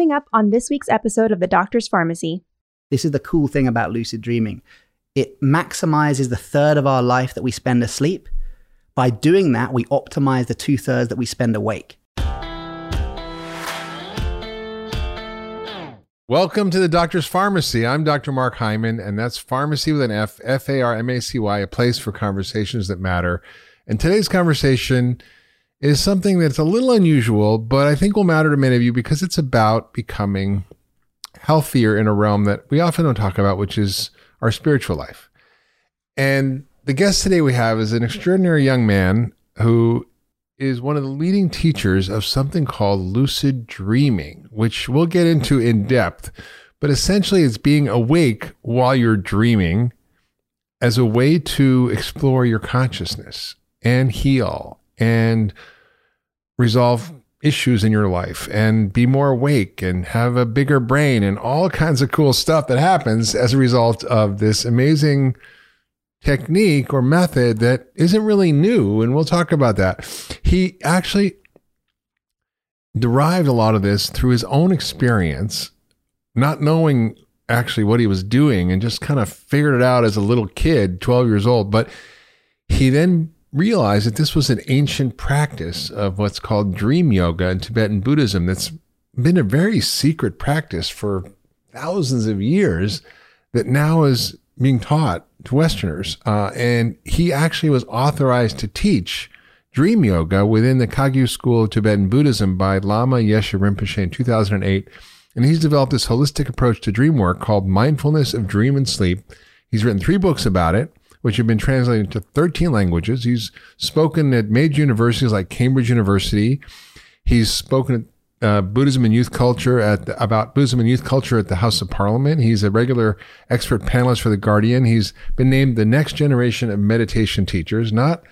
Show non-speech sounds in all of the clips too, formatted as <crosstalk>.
coming up on this week's episode of The Doctor's Farmacy. This is the cool thing about lucid dreaming. It maximizes the third of our life that we spend asleep. By doing that, we optimize the two thirds that we spend awake. Welcome to the Doctor's Farmacy. I'm Dr. Mark Hyman, and that's Farmacy with an F, F A R M A C Y, a place for conversations that matter. And today's conversation is something that's a little unusual, but I think will matter to many of you because it's about becoming healthier in a realm that we often don't talk about, which is our spiritual life. And the guest today we have is an extraordinary young man who is one of the leading teachers of something called lucid dreaming, which we'll get into in depth. But essentially, it's being awake while you're dreaming as a way to explore your consciousness and heal and resolve issues in your life and be more awake and have a bigger brain and all kinds of cool stuff that happens as a result of this amazing technique or method that isn't really new. And we'll talk about that. He actually derived a lot of this through his own experience, not knowing actually what he was doing and just kind of figured it out as a little kid, 12 years old. But he then realized that this was an ancient practice of what's called dream yoga in Tibetan Buddhism that's been a very secret practice for thousands of years that now is being taught to Westerners. Uh, and he actually was authorized to teach dream yoga within the Kagyu School of Tibetan Buddhism by Lama Yeshe Rinpoche in 2008. And he's developed this holistic approach to dream work called Mindfulness of Dream and Sleep. He's written three books about it which have been translated into 13 languages. He's spoken at major universities like Cambridge University. He's spoken at uh, Buddhism and youth culture at the, about Buddhism and youth culture at the House of Parliament. He's a regular expert panelist for the Guardian. He's been named the next generation of meditation teachers. Not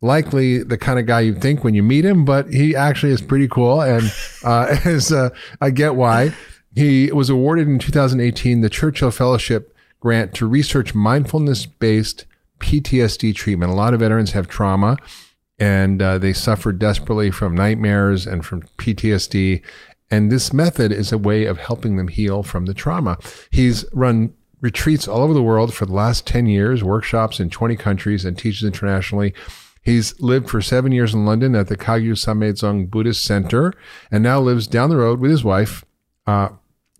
likely the kind of guy you think when you meet him, but he actually is pretty cool, and uh, <laughs> is uh, I get why. He was awarded in 2018 the Churchill Fellowship grant to research mindfulness based PTSD treatment. A lot of veterans have trauma and uh, they suffer desperately from nightmares and from PTSD. And this method is a way of helping them heal from the trauma. He's run retreats all over the world for the last 10 years, workshops in 20 countries, and teaches internationally. He's lived for seven years in London at the Kagyu Samye Dzong Buddhist Center and now lives down the road with his wife, uh,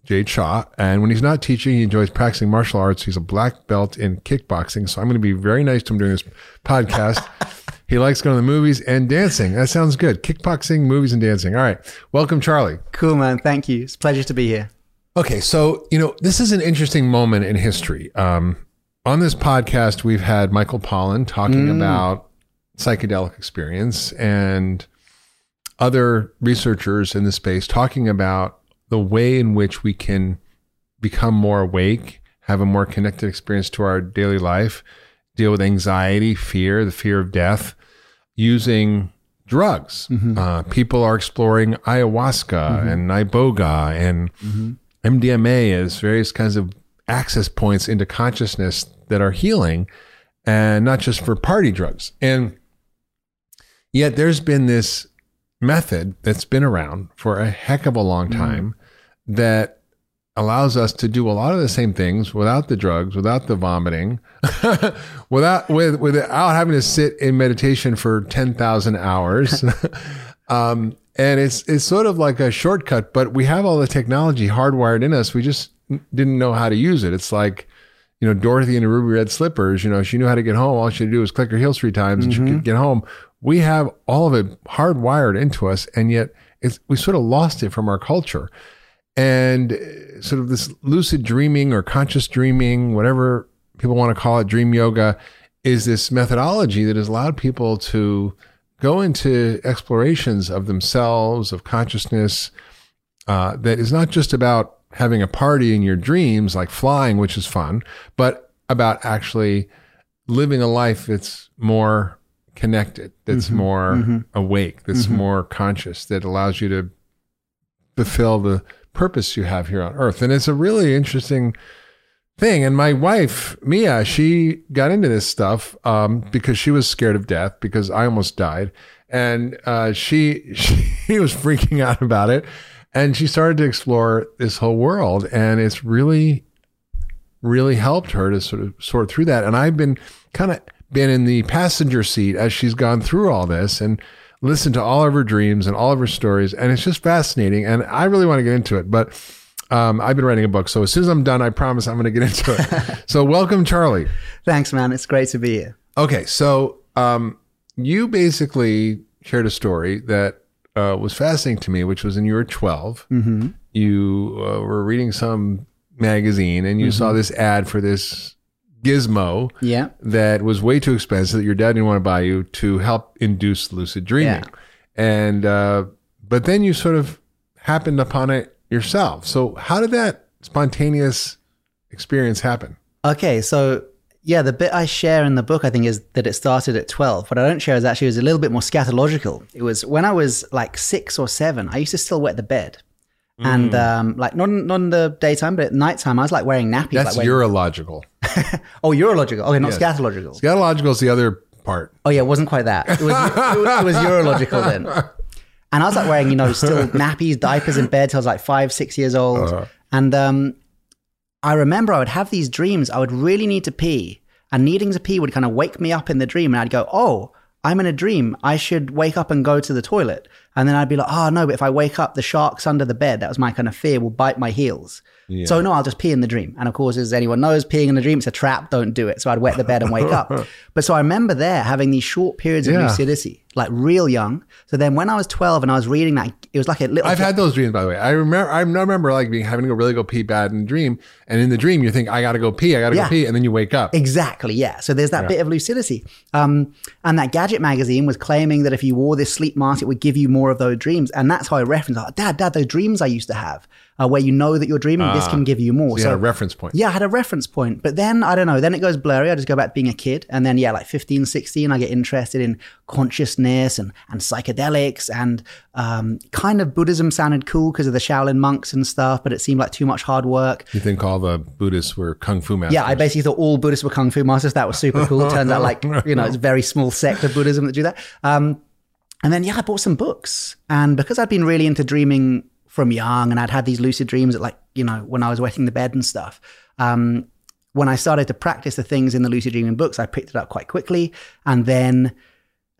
Jade Shaw. And when he's not teaching, he enjoys practicing martial arts. He's a black belt in kickboxing. So I'm going to be very nice to him during this podcast. he likes going to the movies and dancing. That sounds good. Kickboxing, movies, and dancing. All right. Welcome, Charlie. Cool, man. Thank you. It's a pleasure to be here. Okay. So, you know, this is an interesting moment in history. Um, on this podcast, we've had Michael Pollan talking mm. about psychedelic experience and other researchers in the space talking about the way in which we can become more awake, have a more connected experience to our daily life, deal with anxiety, fear, the fear of death, using drugs. Mm-hmm. Uh, people are exploring ayahuasca mm-hmm. and iboga and mm-hmm. MDMA as various kinds of access points into consciousness that are healing, and not just for party drugs. And yet, there's been this method that's been around for a heck of a long mm-hmm. time. That allows us to do a lot of the same things without the drugs, without the vomiting, <laughs> without with without having to sit in meditation for ten thousand hours. <laughs> um, and it's it's sort of like a shortcut, but we have all the technology hardwired in us. We just didn't know how to use it. It's like you know, Dorothy in the ruby red slippers, you know, she knew how to get home. All she had to do was click her heels three times and mm-hmm. she could get home we have all of it hardwired into us, and yet we sort of lost it from our culture. And uh, sort of this lucid dreaming or conscious dreaming, whatever people want to call it, dream yoga, is this methodology that has allowed people to go into explorations of themselves, of consciousness, uh, that is not just about having a party in your dreams, like flying, which is fun, but about actually living a life that's more connected, that's mm-hmm. more mm-hmm. awake, that's mm-hmm. more conscious, that allows you to fulfill the purpose you have here on earth. And it's a really interesting thing. And my wife, Mia, she got into this stuff um, because she was scared of death because I almost died. And uh, she <laughs> she was freaking out about it. And she started to explore this whole world, and it's really, really helped her to sort of sort through that. And I've been kind of been in the passenger seat as she's gone through all this and listened to all of her dreams and all of her stories, and it's just fascinating. And I really want to get into it, but. Um, I've been writing a book, so as soon as I'm done, I promise I'm going to get into it. <laughs> so, welcome, Charlie. Thanks, man. It's great to be here. Okay, so um, you basically shared a story that uh, was fascinating to me, which was when you were 12. Mm-hmm. You uh, were reading some magazine and you saw this ad for this gizmo Yeah. that was way too expensive that your dad didn't want to buy you to help induce lucid dreaming. Yeah. And, uh, but then you sort of happened upon it yourself. So, how did that spontaneous experience happen? Okay, so yeah, the bit I share in the book, I think, is that it started at 12. What I don't share is actually it was a little bit more scatological. It was when I was like six or seven, I used to still wet the bed. And um, like not, in- not in the daytime, but at nighttime, I was like wearing nappies. That's like wearing, urological. <laughs> oh, urological. Okay, not Yes. scatological. Scatological is the other part. Oh yeah, it wasn't quite that. It was it was, it was urological then. <laughs> And I was like wearing, you know, still nappies, diapers in bed till I was like five, six years old. Uh-huh. And um, I remember I would have these dreams. I would really need to pee, and needing to pee would kind of wake me up in the dream, and I'd go, "Oh, I'm in a dream. I should wake up and go to the toilet." And then I'd be like, "Oh no, but if I wake up, the shark's under the bed. That was my kind of fear. Will bite my heels." So no, I'll just pee in the dream. And of course, as anyone knows, peeing in the dream it's a trap. Don't do it. So I'd wet the bed and wake up. <laughs> But so I remember there having these short periods of Yeah. lucidity, like real young. So then when I was 12 and I was reading that, it was like a little. I've had those dreams, by the way. I remember, I remember like being having to go really go pee bad in a dream, and in the dream you think I got to go pee, I got to Yeah. go pee, and then you wake up. Exactly, yeah. So there's that bit of lucidity. Um, and that Gadget magazine was claiming that if you wore this sleep mask, it would give you more of those dreams. And that's how I referenced, oh, Dad, Dad, those dreams I used to have, uh, where you know that you're dreaming, this can give you more. So you had a reference point. Yeah, I had a reference point. But then, I don't know, then it goes blurry. I just go back to being a kid. And then, yeah, like 15, 16, I get interested in consciousness and, and psychedelics. And um, kind of Buddhism sounded cool because of the Shaolin monks and stuff, but it seemed like too much hard work. You think all the Buddhists were kung fu masters? Yeah, I basically thought all Buddhists were kung fu masters. That was super cool. It <laughs> turns out, like, you know, it's a very small sect of Buddhism that do that. Um, and then, yeah, I bought some books. And because I'd been really into dreaming from young and I'd had these lucid dreams at, like, you know, when I was wetting the bed and stuff, um, when I started to practice the things in the lucid dreaming books, I picked it up quite quickly. And then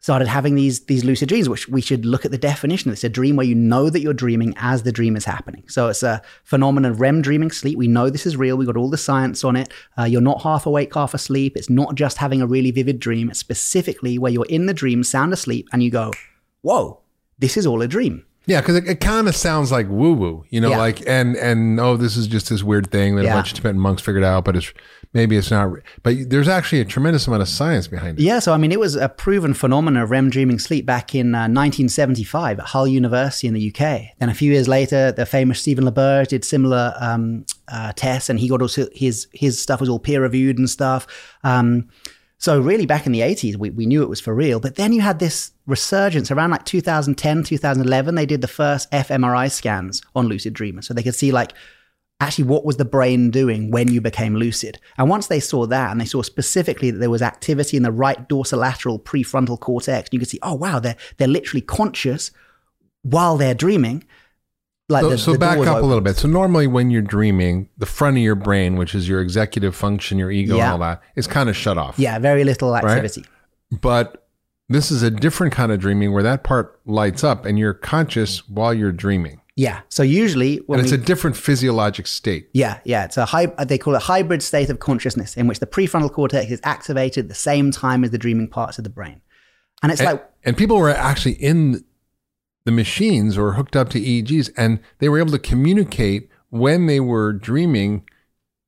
started having these these lucid dreams, which we should look at the definition. It's a dream where you know that you're dreaming as the dream is happening. So it's a phenomenon of REM dreaming sleep. We know this is real. We got all the science on it. Uh, you're not half awake, half asleep. It's not just having a really vivid dream. It's specifically where you're in the dream, sound asleep, and you go, "Whoa, this is all a dream." Yeah, because it, it kind of sounds like woo woo, you know, Yeah. like and and oh, this is just this weird thing that a bunch of Tibetan monks figured out, but it's maybe it's not. But there's actually a tremendous amount of science behind it. Yeah, so I mean, it was a proven phenomenon of REM dreaming sleep back in uh, 1975 at Hull University in the UK. Then a few years later, the famous Stephen LaBerge did similar um, uh, tests, and he got also his his stuff was all peer reviewed and stuff. Um, so really, back in the 80s, we, we knew it was for real. But then you had this resurgence around like 2010, 2011. They did the first fMRI scans on lucid dreamers, so they could see like actually what was the brain doing when you became lucid. And once they saw that, and they saw specifically that there was activity in the right dorsolateral prefrontal cortex, you could see, oh wow, they're they're literally conscious while they're dreaming. Like So, the- so the back up a little bit. So normally when you're dreaming, the front of your brain, which is your executive function, your ego, and all that, is kind of shut off. Yeah, very little activity. But this is a different kind of dreaming where that part lights up and you're conscious while you're dreaming. Yeah. So usually when And it's we, a different physiologic state. Yeah, yeah. It's a hy- uh, they call it hybrid state of consciousness in which the prefrontal cortex is activated at the same time as the dreaming parts of the brain. And it's And, like, and people were actually in the machines or hooked up to EEGs and they were able to communicate when they were dreaming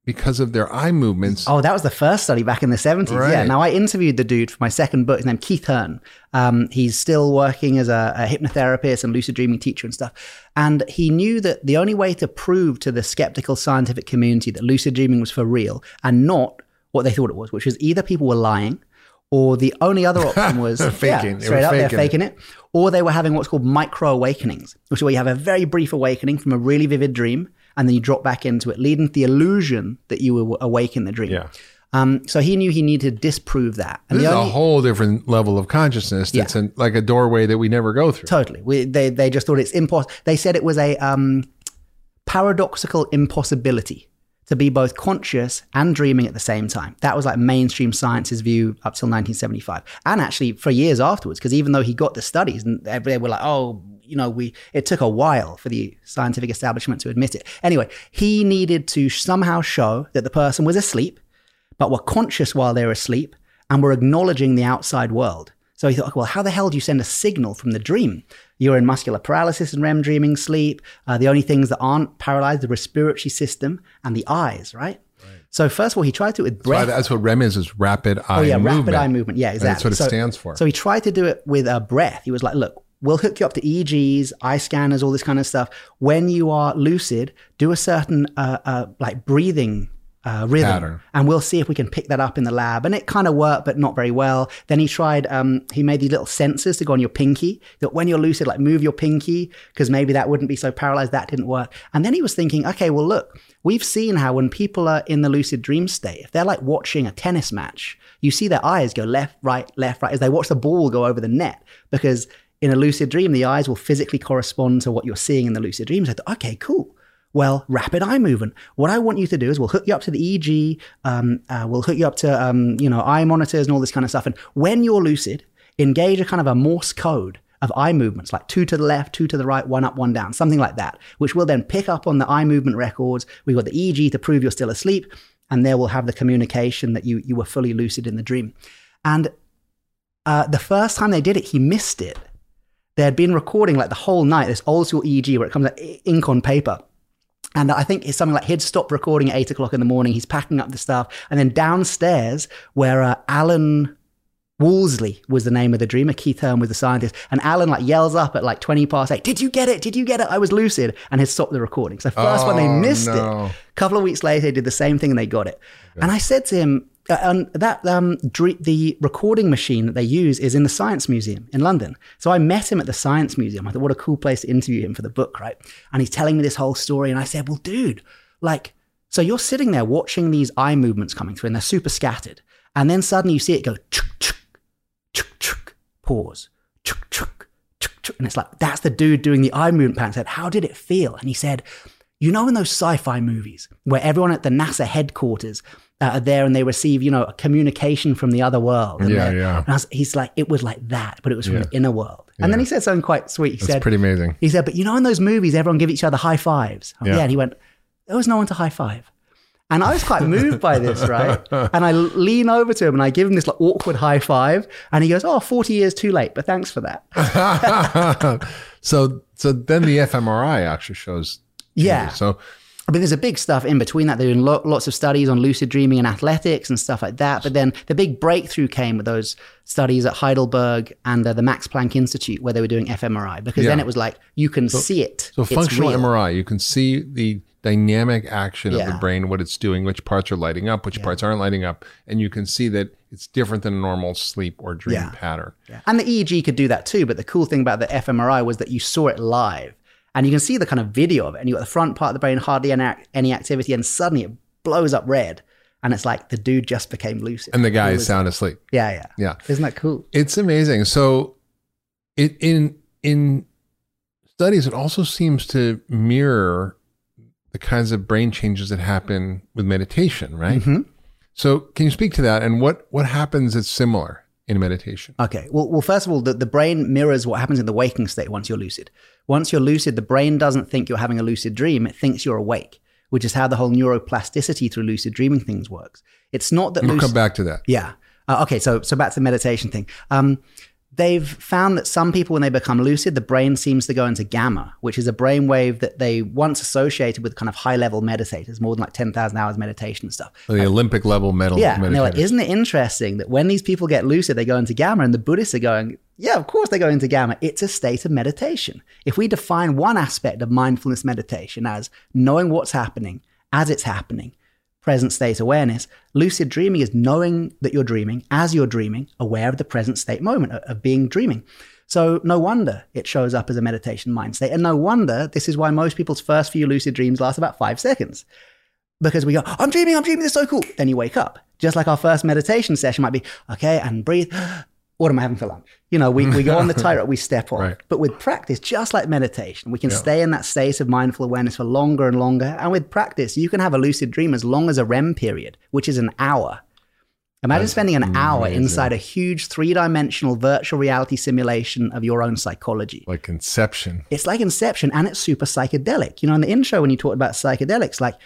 because of their eye movements. oh, that was the first study back in the 70s. Yeah. Now, I interviewed the dude for my second book. His name Keith Hearne. Um, he's still working as a, a hypnotherapist and lucid dreaming teacher and stuff. And he knew that the only way to prove to the skeptical scientific community that lucid dreaming was for real and not what they thought it was, which was either people were lying or the only other <laughs> option was Faking. Yeah, They were straight up, they're faking faking it. Or they were having what's called micro awakenings, which is where you have a very brief awakening from a really vivid dream, and then you drop back into it, leading to the illusion that you were awake in the dream. Yeah. Um, so he knew he needed to disprove that. And This is a whole different level of consciousness. That's Yeah. an, like a doorway that we never go through. totally, we, they they just thought it's impossible. They said it was a um, paradoxical impossibility to be both conscious and dreaming at the same time. That was like mainstream science's view up till 1975, and actually for years afterwards. Because even though he got the studies, and they were like, oh, you know, we it took a while for the scientific establishment to admit it. Anyway, he needed to somehow show that the person was asleep, but were conscious while they were asleep and were acknowledging the outside world. So he thought, well, how the hell do you send a signal from the dream? You're in muscular paralysis and REM dreaming sleep. Uh, the only things that aren't paralyzed, the respiratory system and the eyes, right? So first of all, he tried to do it with breath. That's what REM is, is rapid eye Oh yeah, movement. rapid eye movement. Yeah, exactly. That's what it So- stands for. So he tried to do it with a breath. He was like, look, we'll hook you up to EEGs, eye scanners, all this kind of stuff. When you are lucid, do a certain uh, uh, like breathing uh, rhythm, Pattern. and we'll see if we can pick that up in the lab. And it kind of worked, but not very well. Then he tried. Um, he made these little sensors to go on your pinky. That when you're lucid, like move your pinky because maybe that wouldn't be so paralyzed. That didn't work. And then he was thinking, okay, well look, we've seen how when people are in the lucid dream state, if they're like watching a tennis match, you see their eyes go left, right, left, right as they watch the ball go over the net because. In a lucid dream, the eyes will physically correspond to what you're seeing in the lucid dream. So thought, okay, cool. Well, rapid eye movement. What I want you to do is we'll hook you up to the EEG, um, uh, we'll hook you up to um, you know eye monitors and all this kind of stuff. And when you're lucid, engage a kind of a Morse code of eye movements, like two to the left, two to the right, one up, one down, something like that, which will then pick up on the eye movement records. We've got the EEG to prove you're still asleep, and there we'll have the communication that you you were fully lucid in the dream. And uh, the first time they did it, he missed it. They had been recording like the whole night this old school EEG where it comes like ink on paper. And I think it's something like he'd stopped recording at eight o'clock in the morning. He's packing up the stuff. And then downstairs, where uh, Alan Worsley was the name of the dreamer, Keith Hearne was the scientist. And Alan like yells up at like 20 past eight, Did you get it? Did you get it? I was lucid. And had stopped the recording. So first one they Oh, missed no. it. A couple of weeks later, they did the same thing and they got it. And I said to him, uh, and that um, dre- the recording machine that they use is in the Science Museum in London. So I met him at the Science Museum. I thought, what a cool place to interview him for the book, right? And he's telling me this whole story. And I said, well, dude, like, so you're sitting there watching these eye movements coming through and they're super scattered. And then suddenly you see it go, chuk, chuk, chuk, chuk, pause, chuk, chuk, chuk, chuk. And it's like, that's the dude doing the eye movement pattern. I said, how did it feel? And he said, you know, in those sci-fi movies where everyone at the NASA headquarters uh, are there and they receive, you know, a communication from the other world. And Yeah, yeah. Was, he's like, it was like that, but it was from Yeah. the inner world. And then he said something quite sweet. He That's said, pretty amazing. he said, but you know, in those movies, everyone give each other high fives. Yeah. Yeah. And he went, there was no one to high five. And I was quite moved by this, right? <laughs> And I lean over to him and I give him this like awkward high five. And he goes, oh, 40 years too late, but thanks for that. <laughs> so so then the fMRI actually shows. Yeah. So I mean, there's a big stuff in between that. They're doing lo- lots of studies on lucid dreaming and athletics and stuff like that. But then the big breakthrough came with those studies at Heidelberg and uh, the Max Planck Institute where they were doing fMRI because then it was like you can see it. so It's functional real. MRI, you can see the dynamic action of the brain, what it's doing, which parts are lighting up, which parts aren't lighting up, and you can see that it's different than a normal sleep or dream Yeah. pattern. And the EEG could do that too. But the cool thing about the fMRI was that you saw it live and you can see the kind of video of it. And you got the front part of the brain, hardly any, any activity, and suddenly it blows up red. And it's like the dude just became lucid. And the guy is sound asleep. Yeah, yeah. Yeah. Isn't that cool? It's amazing. So it in in studies it also seems to mirror the kinds of brain changes that happen with meditation, right? Mhm. So can you speak to that and what what happens that's similar in meditation? Okay. Well, well, first of all, the, the brain mirrors what happens in the waking state once you're lucid. Once you're lucid, the brain doesn't think you're having a lucid dream; it thinks you're awake, which is how the whole neuroplasticity through lucid dreaming things works. It's not that We'll come back to that. Yeah. Uh, okay. So so back to the meditation thing. Um, they've found that some people, when they become lucid, the brain seems to go into gamma, which is a brain wave that they once associated with kind of high level meditators, more than like ten thousand hours meditation and stuff. Oh, the Olympic level medal Yeah, and they're like, isn't it interesting that when these people get lucid, they go into gamma, and the Buddhists are going, yeah, of course they go into gamma. It's a state of meditation. If we define one aspect of mindfulness meditation as knowing what's happening as it's happening, present state awareness, lucid dreaming is knowing that you're dreaming as you're dreaming, aware of the present state moment of- of being dreaming. So no wonder it shows up as a meditation mind state, and no wonder this is why most people's first few lucid dreams last about five seconds because we go, I'm dreaming, I'm dreaming, this is so cool. Then you wake up. Just like our first meditation session might be, okay, and breathe. What am I having for lunch? You know, we, we go on the <laughs> tightrope, we step off. Right. But with practice, just like meditation, we can stay in that state of mindful awareness for longer and longer. And with practice, you can have a lucid dream as long as a REM period, which is an hour. Imagine spending an hour inside a huge three dimensional virtual reality simulation of your own psychology. Like Inception. It's like Inception and it's super psychedelic. You know, in the intro, when you talked about psychedelics, like,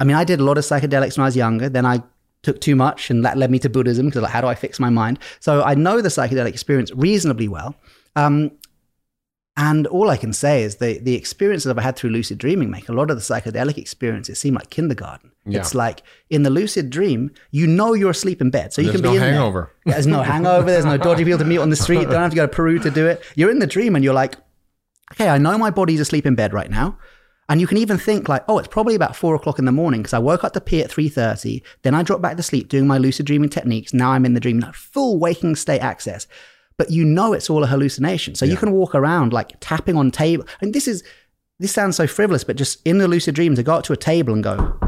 I mean, I did a lot of psychedelics when I was younger. Then I took too much and that led me to Buddhism because, like, how do I fix my mind? So I know the psychedelic experience reasonably well. Um, and all I can say is the, the experiences I've had through lucid dreaming make a lot of the psychedelic experiences seem like kindergarten. Yeah. It's like in the lucid dream, you know you're asleep in bed. So you There's can be no in hangover. <laughs> Yeah, There's no hangover. There's no dodgy people to meet on the street. Don't have to go to Peru to do it. You're in the dream and you're like, okay, I know my body's asleep in bed right now. And you can even think like, oh, it's probably about four o'clock in the morning because I woke up to pee at 3.30. Then I dropped back to sleep doing my lucid dreaming techniques. Now I'm in the dream, full waking state access. But you know it's all a hallucination. So you can walk around like tapping on table. And this is, this sounds so frivolous, but just in the lucid dream to go up to a table and go,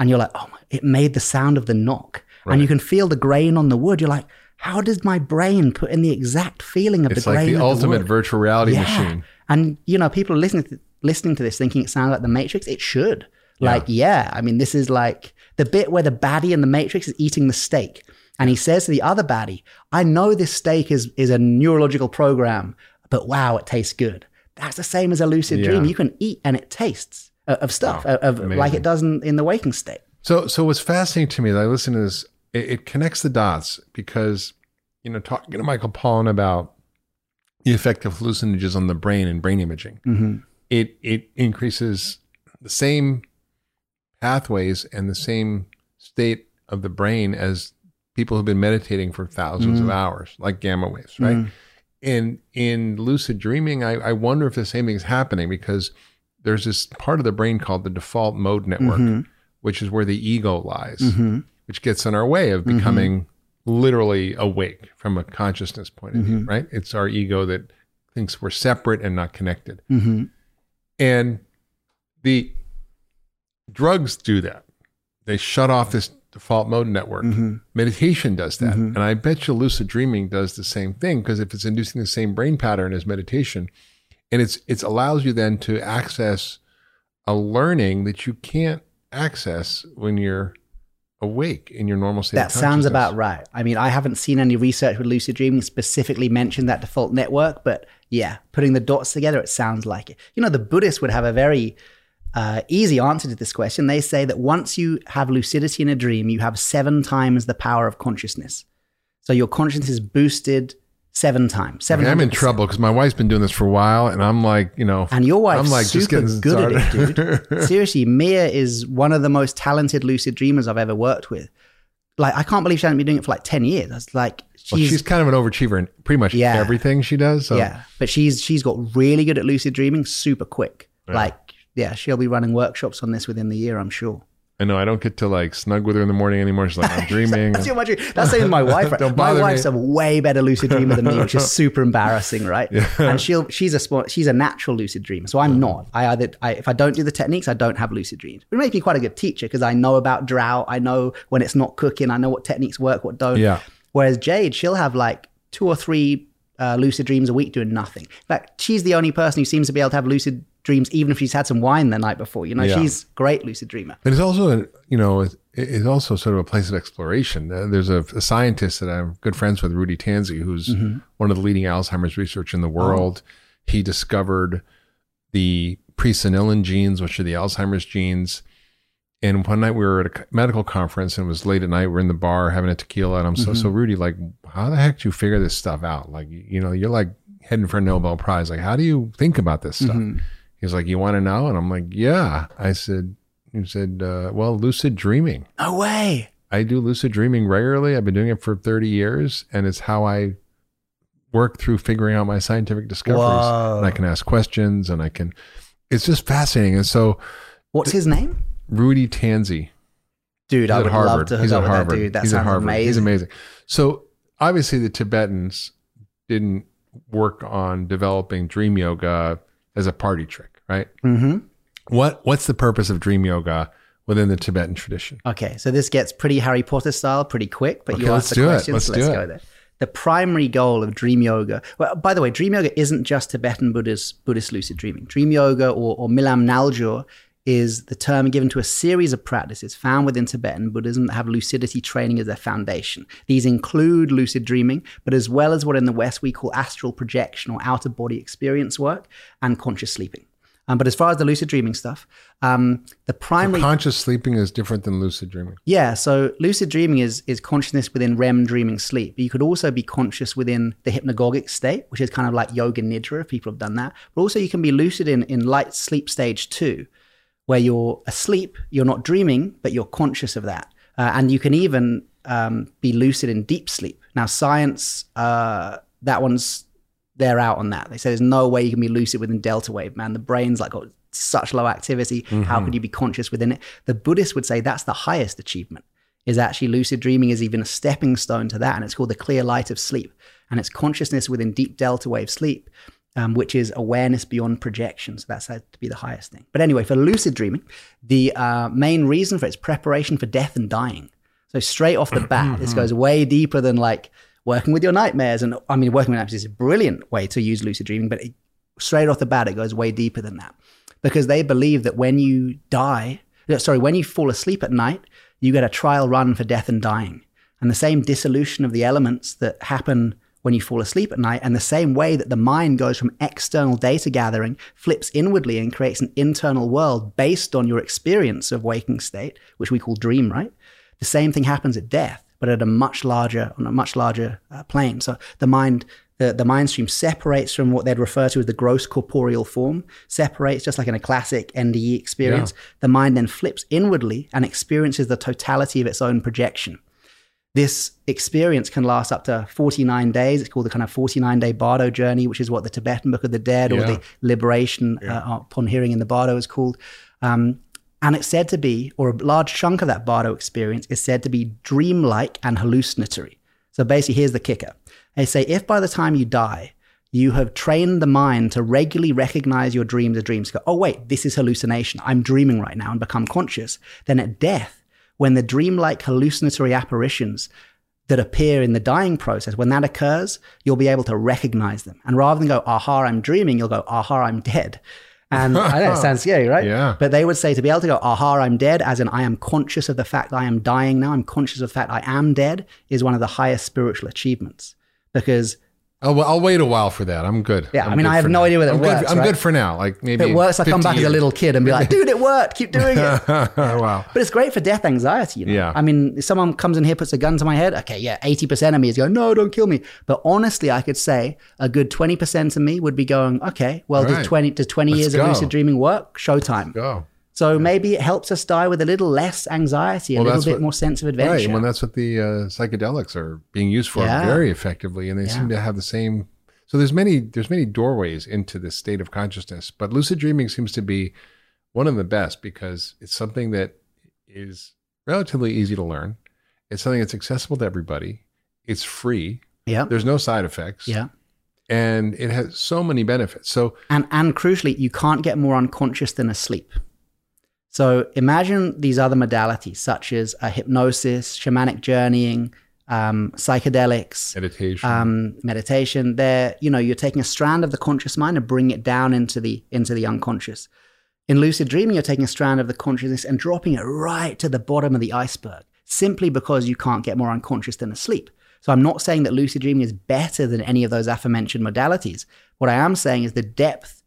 and you're like, oh, my, it made the sound of the knock. And you can feel the grain on the wood. You're like, how did my brain put in the exact feeling of It's the like grain It's like the ultimate the virtual reality Yeah. machine. And you know, people are listening to, listening to this thinking it sounds like the Matrix. It should. Like, yeah. I mean, this is like the bit where the baddie in the Matrix is eating the steak. And he says to the other baddie, I know this steak is, is a neurological program, but wow, it tastes good. That's the same as a lucid dream. You can eat and it tastes uh, of stuff, Wow. of, like it does in, in the waking state. So, so what's fascinating to me that I listen to this, it, it connects the dots because, you know, talking to Michael Pollan about the effect of hallucinogens on the brain and brain imaging, Mm-hmm. It it increases the same pathways and the same state of the brain as people who've been meditating for 1000s of mm. hours, like gamma waves, right? Mm. And in lucid dreaming, I, I wonder if the same thing is happening because there's this part of the brain called the default mode network, mm-hmm. which is where the ego lies, mm-hmm. which gets in our way of mm-hmm. becoming literally awake from a consciousness point of view, right? It's our ego that thinks we're separate and not connected. Mm-hmm. And the drugs do that. They shut off this default mode network. Meditation does that. And I bet you lucid dreaming does the same thing because if it's inducing the same brain pattern as meditation, and it's it allows you then to access a learning that you can't access when you're awake in your normal state. That sounds about right. I mean, I haven't seen any research with lucid dreaming specifically mention that default network, but yeah, putting the dots together, it sounds like it. You know, the Buddhists would have a very uh, easy answer to this question. They say that once you have lucidity in a dream, you have seven times the power of consciousness. So your consciousness is boosted seven times. Seven. I'm in trouble because my wife's been doing this for a while, and I'm like, you know, And your wife's I'm like just getting good at it, dude. <laughs> Seriously, Mia is one of the most talented lucid dreamers I've ever worked with. Like, I can't believe she hasn't been doing it for like ten years. That's like Well, she's, kind of an overachiever in pretty much Yeah. everything she does. So yeah, but she's she's got really good at lucid dreaming, super quick. Like, yeah, she'll be running workshops on this within the year, I'm sure. I know I don't get to like snug with her in the morning anymore. She's like, I'm <laughs> dreaming. That's your dream. That's same with my wife. <laughs> Right? My wife's me. a way better lucid dreamer than me, which is <laughs> super embarrassing, right? And she'll she's a sport, she's a natural lucid dreamer, so I'm not. I either I, if I don't do the techniques, I don't have lucid dreams. But it makes me quite a good teacher because I know about drought. I know when it's not cooking. I know what techniques work, what don't. Yeah. Whereas Jade, she'll have like two or three uh, lucid dreams a week doing nothing. In fact, she's the only person who seems to be able to have lucid dreams even if she's had some wine the night before. You know, Yeah. she's great lucid dreamer. But it's also, you know, it- it's also sort of a place of exploration. Uh, There's a, a scientist that I'm good friends with, Rudy Tanzi, who's mm-hmm. one of the leading Alzheimer's research in the oh. world. He discovered the presenilin genes, which are the Alzheimer's genes. And one night we were at a medical conference and it was late at night. We're in the bar having a tequila. And I'm so, so mm-hmm. Rudy, like, how the heck do you figure this stuff out? Like, you know, you're like heading for a Nobel Prize. Like, how do you think about this stuff? Mm-hmm. He's like, you want to know? And I'm like, yeah. I said, he said, uh, well, lucid dreaming. No way. I do lucid dreaming regularly. I've been doing it for 30 years, and it's how I work through figuring out my scientific discoveries. Whoa. And I can ask questions, and I can. It's just fascinating. And so, What's his name? Rudy Tanzi, Dude, he's I would Harvard. love to hook He's up at with Harvard. that dude. That He's sounds Harvard. amazing. He's amazing. So obviously, the Tibetans didn't work on developing dream yoga as a party trick, right? Mm-hmm. What What's the purpose of dream yoga within the Tibetan tradition? Okay, so this gets pretty Harry Potter style pretty quick, but Okay, you asked the it. question, Let's so let's it. go there. The primary goal of dream yoga, well, by the way, dream yoga isn't just Tibetan Buddhist, Buddhist lucid dreaming. Dream yoga or, or Milam Naljor is the term given to a series of practices found within Tibetan Buddhism that have lucidity training as their foundation. These include lucid dreaming, but as well as what in the West we call astral projection or outer body experience work and conscious sleeping. Um, but as far as the lucid dreaming stuff, um, the primary Conscious sleeping is different than lucid dreaming. yeah, so lucid dreaming is is consciousness within REM dreaming sleep. But you could also be conscious within the hypnagogic state, which is kind of like yoga nidra, if people have done that. But also you can be lucid in, in light sleep stage two, where you're asleep, you're not dreaming, but you're conscious of that. Uh, and you can even um, be lucid in deep sleep. Now, science, uh, that one's they're out on that. They say there's no way you can be lucid within delta wave, man. The brain's like got such low activity. How could you be conscious within it? The Buddhists would say that's the highest achievement. Is actually lucid dreaming is even a stepping stone to that, and it's called the clear light of sleep, and it's consciousness within deep delta wave sleep, um, which is awareness beyond projection. So that's said to be the highest thing. But anyway, for lucid dreaming, the uh, main reason for it is preparation for death and dying. So straight off the <clears throat> bat, this goes way deeper than like working with your nightmares. And I mean, working with nightmares is a brilliant way to use lucid dreaming, but it, straight off the bat, it goes way deeper than that because they believe that when you die, sorry, when you fall asleep at night, you get a trial run for death and dying. And the same dissolution of the elements that happen when you fall asleep at night, and the same way that the mind goes from external data gathering, flips inwardly, and creates an internal world based on your experience of waking state, which we call dream, right? The same thing happens at death, but at a much larger, on a much larger uh, plane. So the mind, the, the mind stream separates from what they'd refer to as the gross corporeal form, separates just like in a classic NDE experience. The mind then flips inwardly and experiences the totality of its own projection. This experience can last up to 49 days. It's called the kind of 49 day Bardo journey, which is what the Tibetan Book of the Dead or Yeah. the liberation uh, upon hearing in the Bardo is called. Um, and it's said to be, or a large chunk of that Bardo experience is said to be dreamlike and hallucinatory. So basically, here's the kicker. They say if by the time you die, you have trained the mind to regularly recognize your dreams as dreams, go, oh, wait, this is hallucination. I'm dreaming right now and become conscious. Then at death, when the dreamlike hallucinatory apparitions that appear in the dying process, when that occurs, you'll be able to recognize them. And rather than go, aha, I'm dreaming, you'll go, aha, I'm dead. And I know it <laughs> sounds scary, right? Yeah. But they would say to be able to go, aha, I'm dead, as in I am conscious of the fact I am dying now, I'm conscious of the fact I am dead, is one of the highest spiritual achievements. Because Oh, I'll, I'll wait a while for that. I'm good. Yeah, I'm I mean, I have no now. idea whether it I'm works, Good, I'm right? good for now. Like maybe if it works, I come 50 back as a little kid and be like, <laughs> dude, it worked, keep doing it. <laughs> wow. But it's great for death anxiety. You know? Yeah. I mean, if someone comes in here, puts a gun to my head, okay, yeah, 80% of me is going, no, don't kill me. But honestly, I could say a good 20% of me would be going, okay, well, All does 20 does 20 Let's years go. of lucid dreaming work? Showtime. Go. So maybe it helps us die with a little less anxiety, a Well, little bit what- more sense of adventure. Right. adventure. Well, that's what the uh, psychedelics are being used for Yeah. very effectively, and they seem to have the same. So there's many there's many doorways into this state of consciousness, but lucid dreaming seems to be one of the best because it's something that is relatively easy to learn. It's something that's accessible to everybody. It's free. yeah. There's no side effects. Yeah. And it has so many benefits. So And and crucially, you can't get more unconscious than asleep. So imagine these other modalities such as uh, hypnosis, shamanic journeying, um, psychedelics, meditation. um, meditation. They're you know you're taking a strand of the conscious mind and bringing it down into the into the unconscious. In lucid dreaming, you're taking a strand of the consciousness and dropping it right to the bottom of the iceberg, simply because you can't get more unconscious than asleep. So I'm not saying that lucid dreaming is better than any of those aforementioned modalities. What I am saying is the depth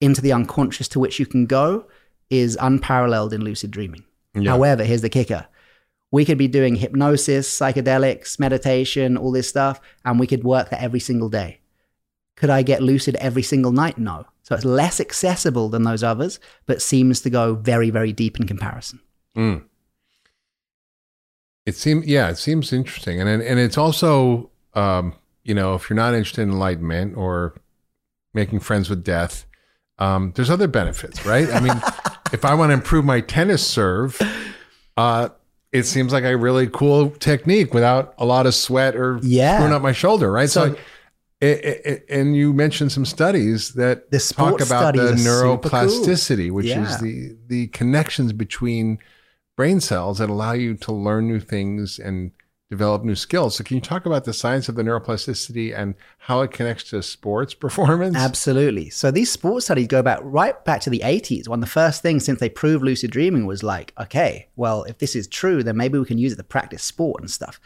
into the unconscious to which you can go is unparalleled in lucid dreaming. Yeah. However, here's the kicker. We could be doing hypnosis, psychedelics, meditation, all this stuff, and we could work that every single day. Could I get lucid every single night? No. So it's less accessible than those others, but seems to go very, very deep in comparison. Mm. It seems, yeah, it seems interesting, and and and it's also, um, you know, if you're not interested in enlightenment or making friends with death, um, there's other benefits, right? I mean, <laughs> if I want to improve my tennis serve, uh, it seems like a really cool technique without a lot of sweat or Yeah. screwing up my shoulder, right? So, So- It, it, and you mentioned some studies that talk about the super cool. neuroplasticity, which Yeah. is the the connections between brain cells that allow you to learn new things and develop new skills. So, can you talk about the science of the neuroplasticity and how it connects to sports <laughs> performance? Absolutely. So these sports studies go back right back to the 80s. One of the first things since they proved lucid dreaming was like, okay, well, if this is true, then maybe we can use it to practice sport and stuff.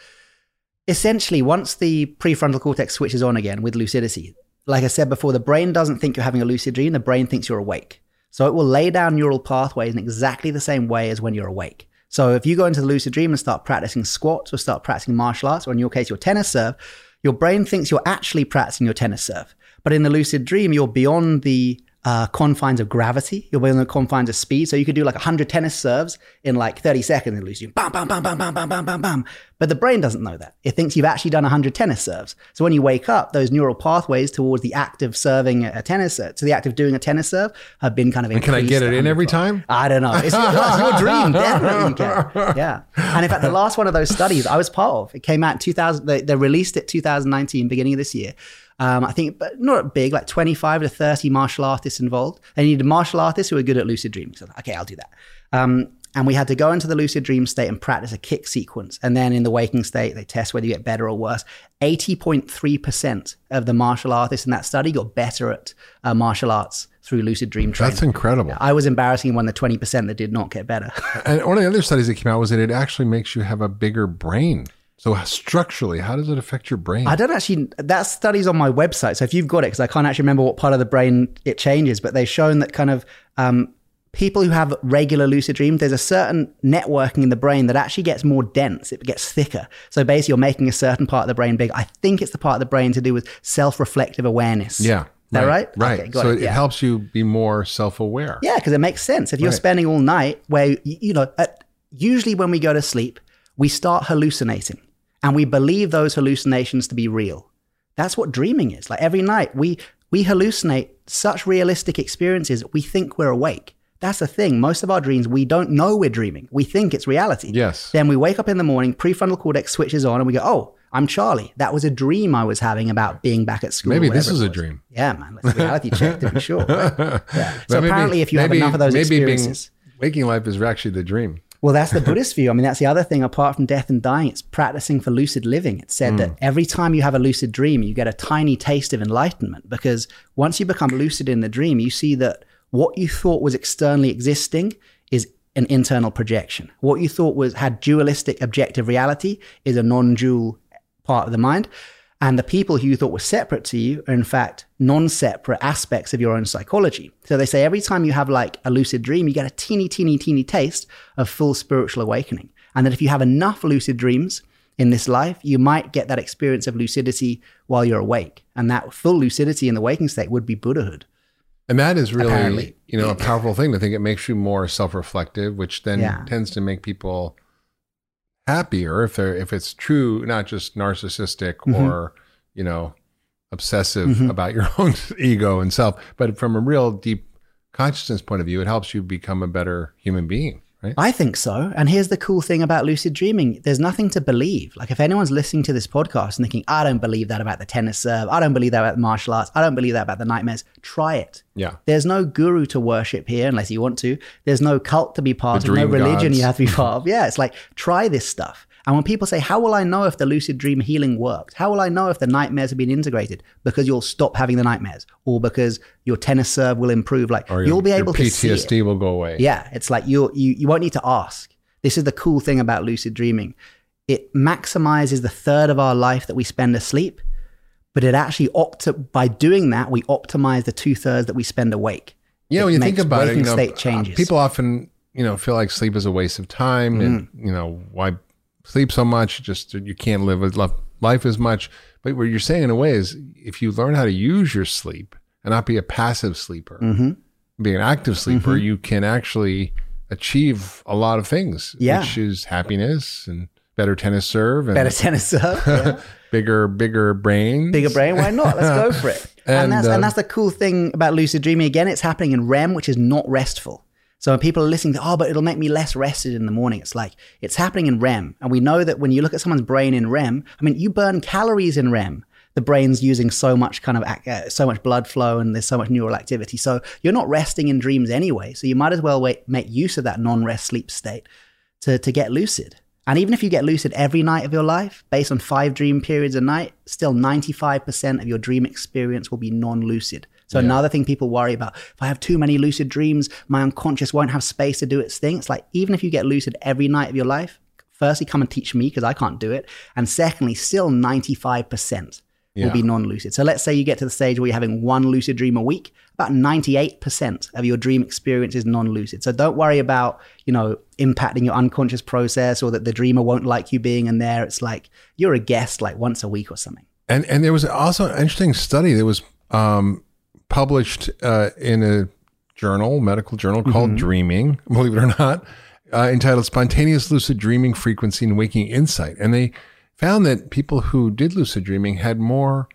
Essentially, once the prefrontal cortex switches on again with lucidity, like I said before, the brain doesn't think you're having a lucid dream, the brain thinks you're awake. So it will lay down neural pathways in exactly the same way as when you're awake. So if you go into the lucid dream and start practicing squats or start practicing martial arts, or in your case, your tennis serve, your brain thinks you're actually practicing your tennis serve. But in the lucid dream, you're beyond the uh, confines of gravity. You're beyond the confines of speed. So you could do like 100 tennis serves in like 30 seconds and lose you. Bam, bam, bam, bam, bam, bam, bam, bam, bam. But the brain doesn't know that. It thinks you've actually done 100 tennis serves. So when you wake up, those neural pathways towards the act of serving a tennis serve, to the act of doing a tennis serve, have been kind of and can I get it in every time? I don't know. It's your, it's your dream. <laughs> Definitely you can. Yeah. And in fact, the last one of those studies I was part of, it came out in 2000, they, they released it 2019, beginning of this year. Um, I think, but not big, like 25 to 30 martial artists involved. They needed martial artists who were good at lucid dreaming. So, okay, I'll do that. Um, and we had to go into the lucid dream state and practice a kick sequence. And then in the waking state, they test whether you get better or worse. 80.3% of the martial artists in that study got better at uh, martial arts through lucid dream training. That's incredible. I was embarrassing one of the 20% that did not get better. And one of the other studies that came out was that it actually makes you have a bigger brain. So structurally, how does it affect your brain? I don't actually, that study's on my website. So if you've got it, because I can't actually remember what part of the brain it changes, but they've shown that kind of um, people who have regular lucid dreams, there's a certain networking in the brain that actually gets more dense, it gets thicker. So basically, you're making a certain part of the brain big. I think it's the part of the brain to do with self reflective awareness. yeah. Is that right? Right. Okay, so it, it, yeah. helps you be more self aware. Yeah, because it makes sense. If you're Right. spending all night where, you know, at, usually when we go to sleep, we start hallucinating and we believe those hallucinations to be real. That's what dreaming is. Like every night, we, we hallucinate such realistic experiences, we think we're awake. That's the thing. Most of our dreams, we don't know we're dreaming. We think it's reality. Yes. Then we wake up in the morning, prefrontal cortex switches on, and we go, oh, I'm Charlie. That was a dream I was having about being back at school. Maybe this is a dream. Yeah, man. Let's reality check to be sure. right? <laughs> Yeah. So Maybe- apparently, if you have enough of those maybe being- experiences, waking life is actually the dream. Well, that's the <laughs> Buddhist view. I mean, that's the other thing. Apart from death and dying, it's practicing for lucid living. It's said Hmm. that every time you have a lucid dream, you get a tiny taste of enlightenment because once you become lucid in the dream, you see that what you thought was externally existing is an internal projection. What you thought was had dualistic objective reality is a non-dual part of the mind. And the people who you thought were separate to you are, in fact, non separate aspects of your own psychology. So they say every time you have like a lucid dream, you get a teeny, teeny, teeny taste of full spiritual awakening. And that if you have enough lucid dreams in this life, you might get that experience of lucidity while you're awake. And that full lucidity in the waking state would be Buddhahood. And that is really, Apparently. you know, a powerful thing to think. It makes you more self-reflective, which then Yeah. tends to make people happier if they're if it's true, not just narcissistic Mm-hmm. or you know obsessive about your <laughs> own ego and self, but from a real deep consciousness point of view, it helps you become a better human being, right? I think so. And here's the cool thing about lucid dreaming there's nothing to believe. Like, if anyone's listening to this podcast and thinking, I don't believe that about the tennis serve, I don't believe that about the martial arts, I don't believe that about the nightmares, try it. Yeah. There's no guru to worship here unless you want to. There's no cult to be part The of, no religion gods. you have to be <laughs> part of. Yeah, it's like, try this stuff. And when people say, How will I know if the lucid dream healing worked? How will I know if the nightmares have been integrated? Because you'll stop having the nightmares, or because your tennis serve will improve. Like, Or you'll your, be your able to see it. PTSD will go away. Yeah, it's like you you you won't need to ask. This is the cool thing about lucid dreaming. It maximizes the third of our life that we spend asleep, but it actually opt by doing that we optimize the two thirds that we spend awake. Yeah, It when you think about it, you know, state changes. people often, you know, feel like sleep is a waste of time, and Mm. you know why sleep so much? Just you can't live a life as much. But what you're saying in a way is, if you learn how to use your sleep and not be a passive sleeper, Mhm. be an active sleeper, you can actually achieve a lot of things, Yeah. which is happiness and better tennis serve and better tennis serve, <laughs> yeah. bigger, bigger brain, bigger brain. Why not? Let's go for it. <laughs> and, And, that's um, and that's the cool thing about lucid dreaming. Again, it's happening in REM, which is not restful. So when people are listening to, oh, but it'll make me less rested in the morning. It's like it's happening in REM, and we know that when you look at someone's brain in REM, I mean, you burn calories in REM. the brain's using so much kind of uh, so much blood flow and there's so much neural activity. So you're not resting in dreams anyway. So you might as well wait, make use of that non-rest sleep state to to get lucid. And even if you get lucid every night of your life, based on five dream periods a night, still 95% of your dream experience will be non-lucid. So yeah. another thing people worry about, if I have too many lucid dreams, my unconscious won't have space to do its thing. It's like even if you get lucid every night of your life, firstly, come and teach me because I can't do it. And secondly, still 95% yeah. will be non-lucid. So let's say you get to the stage where you're having one lucid dream a week, about 98% of your dream experience is non-lucid. So don't worry about, you know, impacting your unconscious process or that the dreamer won't like you being in there. It's like you're a guest like once a week or something. And and there was also an interesting study that was um, published uh, in a journal, medical journal called mm-hmm. Dreaming, <laughs> believe it or not, uh, entitled Spontaneous Lucid Dreaming Frequency and Waking Insight. And they found that people who did lucid dreaming had more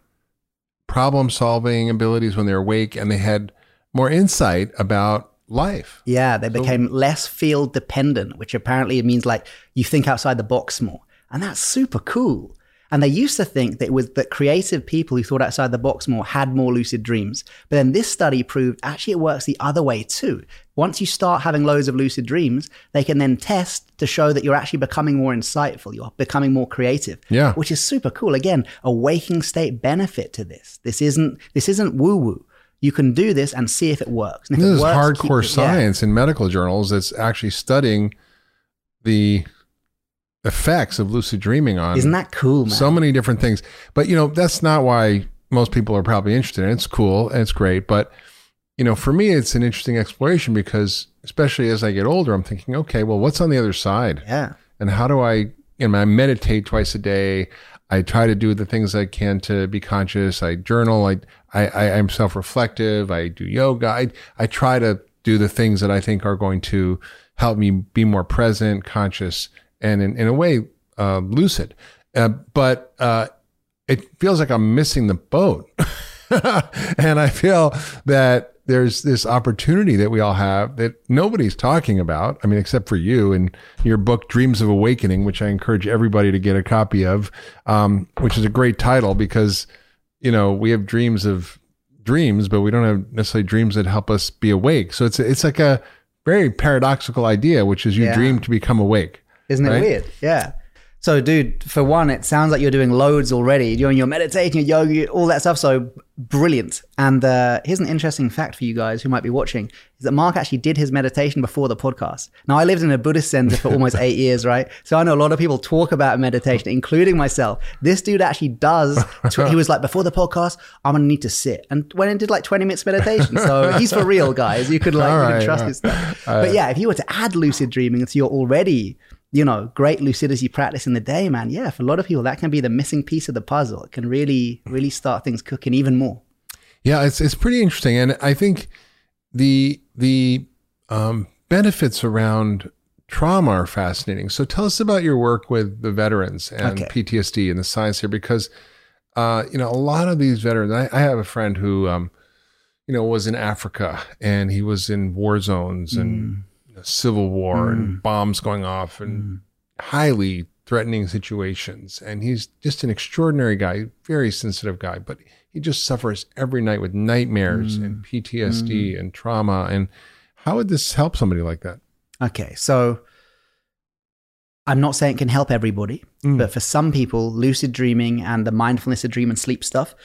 problem solving abilities when they were awake and they had more insight about life. Yeah, they became less field dependent, which apparently means like you think outside the box more. And that's super cool. And they used to think that it was that creative people who thought outside the box more had more lucid dreams. But then this study proved actually it works the other way too. Once you start having loads of lucid dreams, they can then test to show that you're actually becoming more insightful, you're becoming more creative. Yeah. Which is super cool. Again, a waking state benefit to this. This isn't this isn't woo-woo. You can do this and see if it works. this it is works, hardcore science yeah. in medical journals that's actually studying the effects of lucid dreaming on. Isn't that cool, man? So many different things. But you know, that's not why most people are probably interested in it. It's cool and it's great. But you know, for me, it's an interesting exploration because especially as I get older, I'm thinking, okay, well, what's on the other side? Yeah. And how do I, you know, I meditate twice a day. I try to do the things I can to be conscious. I journal. I, I, I am self-reflective. I do yoga. I, I try to do the things that I think are going to help me be more present, conscious, and in, in a way uh, lucid. Uh, but uh, it feels like I'm missing the boat. <laughs> and I feel that there's this opportunity that we all have that nobody's talking about. I mean, except for you and your book, Dreams of Awakening, which I encourage everybody to get a copy of, um, which is a great title because, you know, we have dreams of dreams, but we don't have necessarily dreams that help us be awake. So it's, it's like a very paradoxical idea, which is you yeah. dream to become awake. Isn't it right? weird? Yeah. So, dude, for one, it sounds like you're doing loads already. You're doing your meditating, your yoga, all that stuff. So brilliant. And uh, here's an interesting fact for you guys who might be watching: is that Mark actually did his meditation before the podcast. Now, I lived in a Buddhist center for almost <laughs> eight years, right? So I know a lot of people talk about meditation, including myself. This dude actually does. he was like, before the podcast, I'm gonna need to sit, and went and did like 20 minutes meditation. So he's for real, guys. You could like you can trust his stuff. but yeah, if you were to add lucid dreaming to your already you know, great lucidity practice in the day, man, yeah, for a lot of people, that can be the missing piece of the puzzle. It can really, really start things cooking even more. Yeah, it's it's pretty interesting, and I think the the um, benefits around trauma are fascinating. So tell us about your work with the veterans and okay. PTSD and the science here, because uh, you know a lot of these veterans. I, I have a friend who, um, you know, was in Africa and he was in war zones and civil war mm. and bombs going off and mm. highly threatening situations. And he's just an extraordinary guy, very sensitive guy, but he just suffers every night with nightmares mm. and PTSD mm. and trauma. And how would this help somebody like that? Okay, so I'm not saying it can help everybody, mm. but for some people, lucid dreaming and the mindfulness of dream and sleep stuff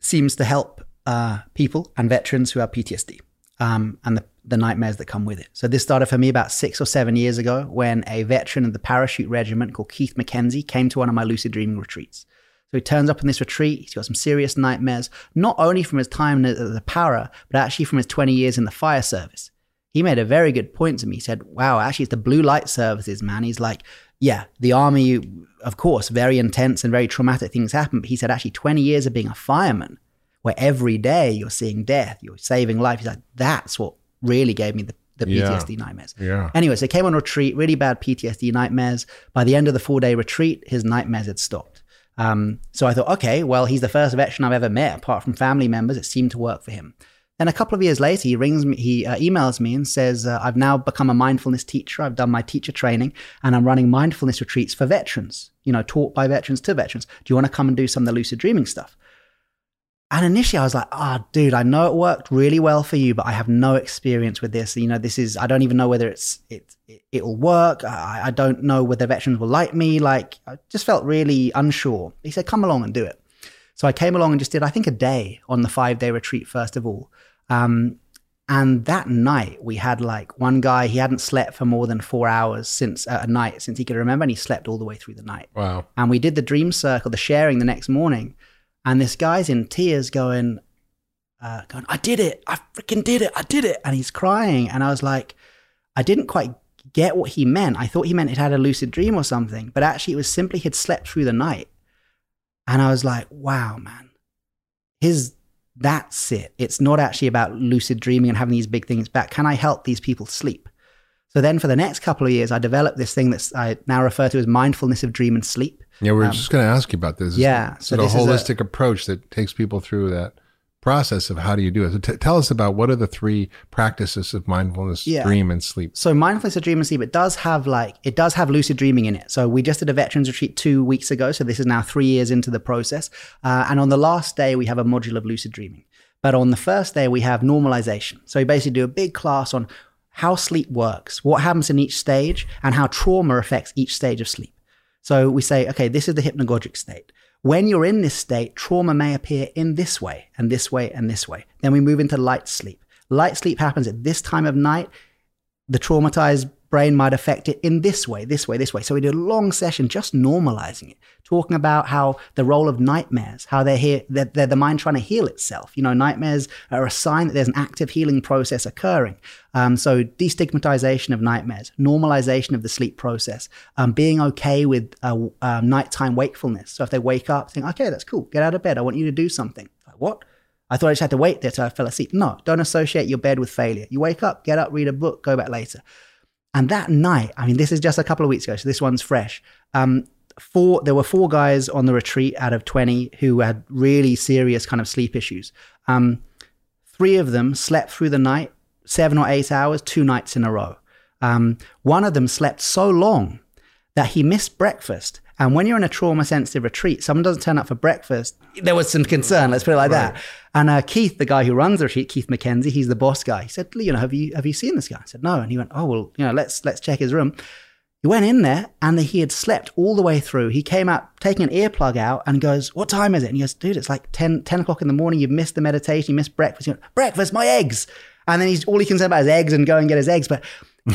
seems to help uh, people and veterans who have PTSD um, and the the nightmares that come with it. So this started for me about six or seven years ago when a veteran of the parachute regiment called Keith McKenzie came to one of my lucid dreaming retreats. So he turns up in this retreat. He's got some serious nightmares, not only from his time as a para, but actually from his 20 years in the fire service. He made a very good point to me. He said, Wow, actually, it's the blue light services, man. He's like, Yeah, the army, of course, very intense and very traumatic things happen. But he said, Actually, 20 years of being a fireman, where every day you're seeing death, you're saving life. He's like, That's what really gave me the, the PTSD yeah. nightmares. Yeah. Anyway, so he came on retreat, really bad PTSD nightmares. By the end of the four day retreat, his nightmares had stopped. Um, so I thought, okay, well, he's the first veteran I've ever met, apart from family members. It seemed to work for him. Then a couple of years later, he rings me, he uh, emails me and says, uh, I've now become a mindfulness teacher. I've done my teacher training and I'm running mindfulness retreats for veterans, you know, taught by veterans to veterans. Do you want to come and do some of the lucid dreaming stuff? And initially I was like, oh, dude, I know it worked really well for you, but I have no experience with this. You know, this is, I don't even know whether it's, it, it, it'll work. I, I don't know whether veterans will like me. Like, I just felt really unsure. He said, come along and do it. So I came along and just did, I think, a day on the five day retreat, first of all. Um, and that night we had like one guy, he hadn't slept for more than four hours since uh, a night since he could remember, and he slept all the way through the night. Wow. And we did the dream circle, the sharing the next morning. And this guy's in tears going, uh, going, I did it. I freaking did it. I did it. And he's crying. And I was like, I didn't quite get what he meant. I thought he meant he'd had a lucid dream or something, but actually it was simply he'd slept through the night. And I was like, wow, man, his, that's it. It's not actually about lucid dreaming and having these big things back. Can I help these people sleep? So then for the next couple of years, I developed this thing that I now refer to as mindfulness of dream and sleep. Yeah, we are um, just going to ask you about this. Yeah, so a holistic a, approach that takes people through that process of how do you do it. So t- tell us about what are the three practices of mindfulness, yeah. dream, and sleep. So mindfulness of dream and sleep, it does have like it does have lucid dreaming in it. So we just did a veterans retreat two weeks ago. So this is now three years into the process, uh, and on the last day we have a module of lucid dreaming. But on the first day we have normalization. So we basically do a big class on how sleep works, what happens in each stage, and how trauma affects each stage of sleep. So we say, okay, this is the hypnagogic state. When you're in this state, trauma may appear in this way and this way and this way. Then we move into light sleep. Light sleep happens at this time of night. The traumatized brain might affect it in this way, this way, this way. So we did a long session just normalizing it, talking about how the role of nightmares, how they're here, they're, they're, the mind trying to heal itself. You know, nightmares are a sign that there's an active healing process occurring. Um, so destigmatization of nightmares, normalization of the sleep process, um, being okay with uh, uh, nighttime wakefulness. So if they wake up, think, okay, that's cool, get out of bed. I want you to do something. Like, what? I thought I just had to wait there till I fell asleep. No, don't associate your bed with failure. You wake up, get up, read a book, go back later. And that night, I mean, this is just a couple of weeks ago, so this one's fresh. Um, four, there were four guys on the retreat out of 20 who had really serious kind of sleep issues. Um, three of them slept through the night, seven or eight hours, two nights in a row. Um, one of them slept so long that he missed breakfast. And when you're in a trauma sensitive retreat, someone doesn't turn up for breakfast. There was some concern, let's put it like right. that. And uh, Keith, the guy who runs the retreat, Keith McKenzie, he's the boss guy. He said, you know, have you have you seen this guy? I said, no. And he went, oh well, you know, let's let's check his room. He went in there and he had slept all the way through. He came out taking an earplug out and goes, What time is it? And he goes, Dude, it's like 10, 10 o'clock in the morning. You've missed the meditation. You missed breakfast. He went, Breakfast, my eggs. And then he's all he can say about his eggs and go and get his eggs. But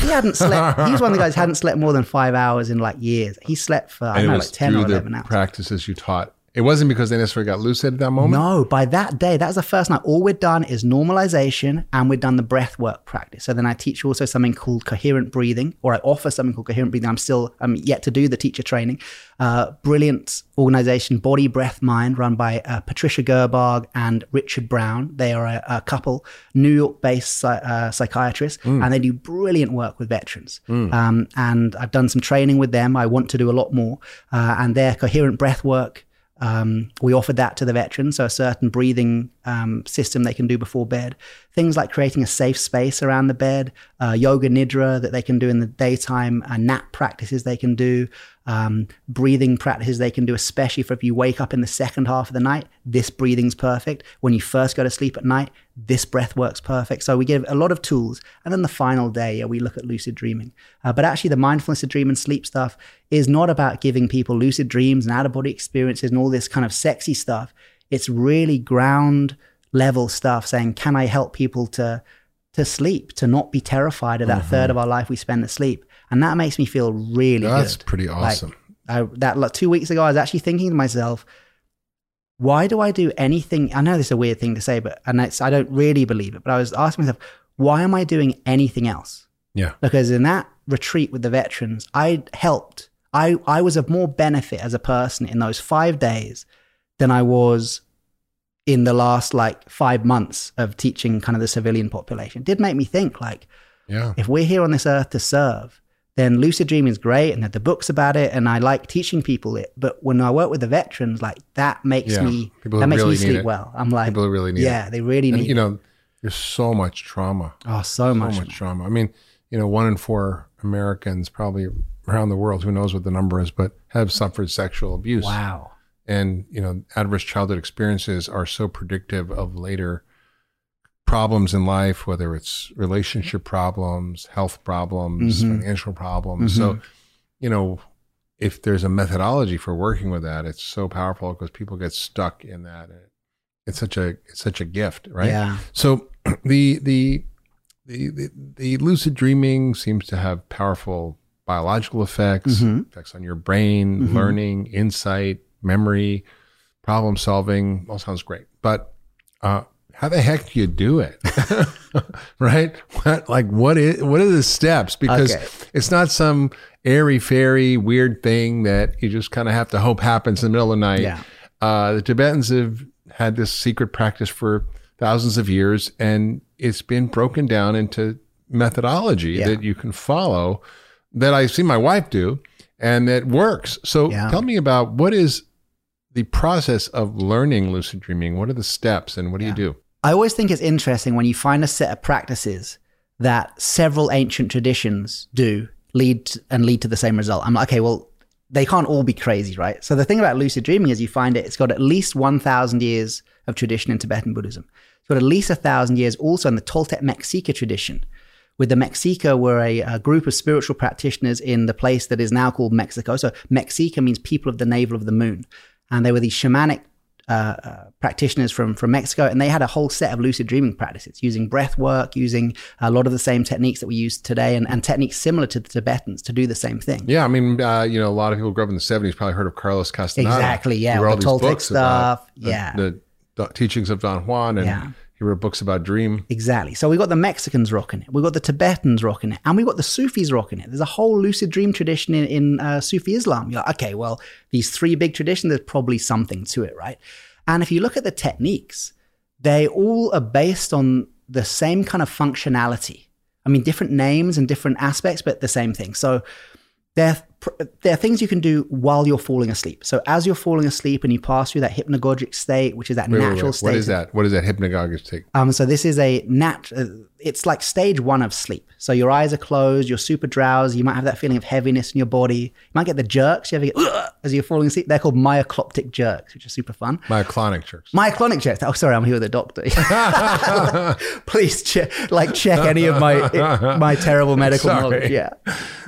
he hadn't slept. he was one of the guys who hadn't slept more than five hours in like years. He slept for, I don't know, like 10 or 11 hours. practices you taught it wasn't because they necessarily got lucid at that moment? No, by that day, that was the first night. All we'd done is normalization and we'd done the breath work practice. So then I teach also something called coherent breathing, or I offer something called coherent breathing. I'm still I'm yet to do the teacher training. Uh, brilliant organization, Body Breath Mind, run by uh, Patricia Gerbarg and Richard Brown. They are a, a couple, New York based uh, psychiatrists, mm. and they do brilliant work with veterans. Mm. Um, and I've done some training with them. I want to do a lot more. Uh, and their coherent breath work um, we offered that to the veterans, so a certain breathing um, system they can do before bed. Things like creating a safe space around the bed, uh, yoga nidra that they can do in the daytime, uh, nap practices they can do, um, breathing practices they can do, especially for if you wake up in the second half of the night. This breathing's perfect. When you first go to sleep at night, this breath works perfect. So we give a lot of tools. And then the final day, yeah, we look at lucid dreaming. Uh, but actually, the mindfulness of dream and sleep stuff is not about giving people lucid dreams and out of body experiences and all this kind of sexy stuff. It's really ground level stuff saying, can I help people to to sleep, to not be terrified of that mm-hmm. third of our life we spend asleep? And that makes me feel really That's good. pretty awesome. Like, I, that like, two weeks ago, I was actually thinking to myself, why do I do anything? I know this is a weird thing to say, but and it's, I don't really believe it, but I was asking myself, why am I doing anything else? Yeah. Because in that retreat with the veterans, I helped. I, I was of more benefit as a person in those five days than I was in the last like five months of teaching kind of the civilian population. It did make me think like, yeah. if we're here on this earth to serve, then lucid dreaming is great and that the books about it and I like teaching people it. But when I work with the veterans, like that makes yeah. me that makes really me sleep well. I'm like people really need yeah, it. they really and, need you know, there's so much trauma. Oh, so, so much. much trauma. I mean, you know, one in four Americans probably around the world, who knows what the number is, but have suffered sexual abuse. Wow. and you know adverse childhood experiences are so predictive of later problems in life whether it's relationship problems health problems Mhm. financial problems so you know if there's a methodology for working with that it's so powerful because people get stuck in that it's such a it's such a gift right Yeah. so <clears throat> the, the the the the lucid dreaming seems to have powerful biological effects, Mhm. effects on your brain, Mhm. learning, insight, memory, problem solving. All sounds great, but uh, how the heck do you do it? <laughs> right? What like what is what are the steps? Because Okay. it's not some airy fairy weird thing that you just kind of have to hope happens in the middle of the night. Yeah. Uh, the Tibetans have had this secret practice for thousands of years, and it's been broken down into methodology Yeah. that you can follow that I see my wife do, and that works. So Yeah. tell me about what is the process of learning lucid dreaming? What are the steps, and what do you do? I always think it's interesting when you find a set of practices that several ancient traditions do lead to, and lead to the same result. I'm like, okay, well, they can't all be crazy, right? So the thing about lucid dreaming is you find it, it's got at least 1,000 years of tradition in Tibetan Buddhism. It's got at least a thousand years also in the Toltec Mexica tradition. With the Mexica were a, a group of spiritual practitioners in the place that is now called Mexico. So Mexica means people of the navel of the moon. And they were these shamanic uh, uh, practitioners from from Mexico, and they had a whole set of lucid dreaming practices using breath work, using a lot of the same techniques that we use today, and, and techniques similar to the Tibetans to do the same thing. Yeah, I mean, uh, you know, a lot of people grew up in the '70s probably heard of Carlos Castaneda. Exactly, yeah, all the these Toltec books stuff, the- yeah. the, the teachings of Don Juan, and Yeah. He wrote books about dream. Exactly. So we got the Mexicans rocking it, we got the Tibetans rocking it, and we got the Sufis rocking it. There's a whole lucid dream tradition in, in uh, Sufi Islam. You're like, okay, well, these three big traditions, there's probably something to it, right? And if you look at the techniques, they all are based on the same kind of functionality. I mean, different names and different aspects, but the same thing. So there, there are things you can do while you're falling asleep. So as you're falling asleep and you pass through that hypnagogic state, which is that Wait, wait, natural wait. state. What is that? What is that hypnagogic state? um, so this is a nat. Uh, it's like stage one of sleep. So your eyes are closed. You're super drowsy. You might have that feeling of heaviness in your body. You might get the jerks. You ever get "Ugh," as you're falling asleep? They're called myocloptic jerks, which are super fun. Myoclonic jerks. Myoclonic jerks. Oh, sorry, I'm here with a doctor. <laughs> <laughs> Please check, like check any of my my terrible medical Sorry. knowledge. Yeah.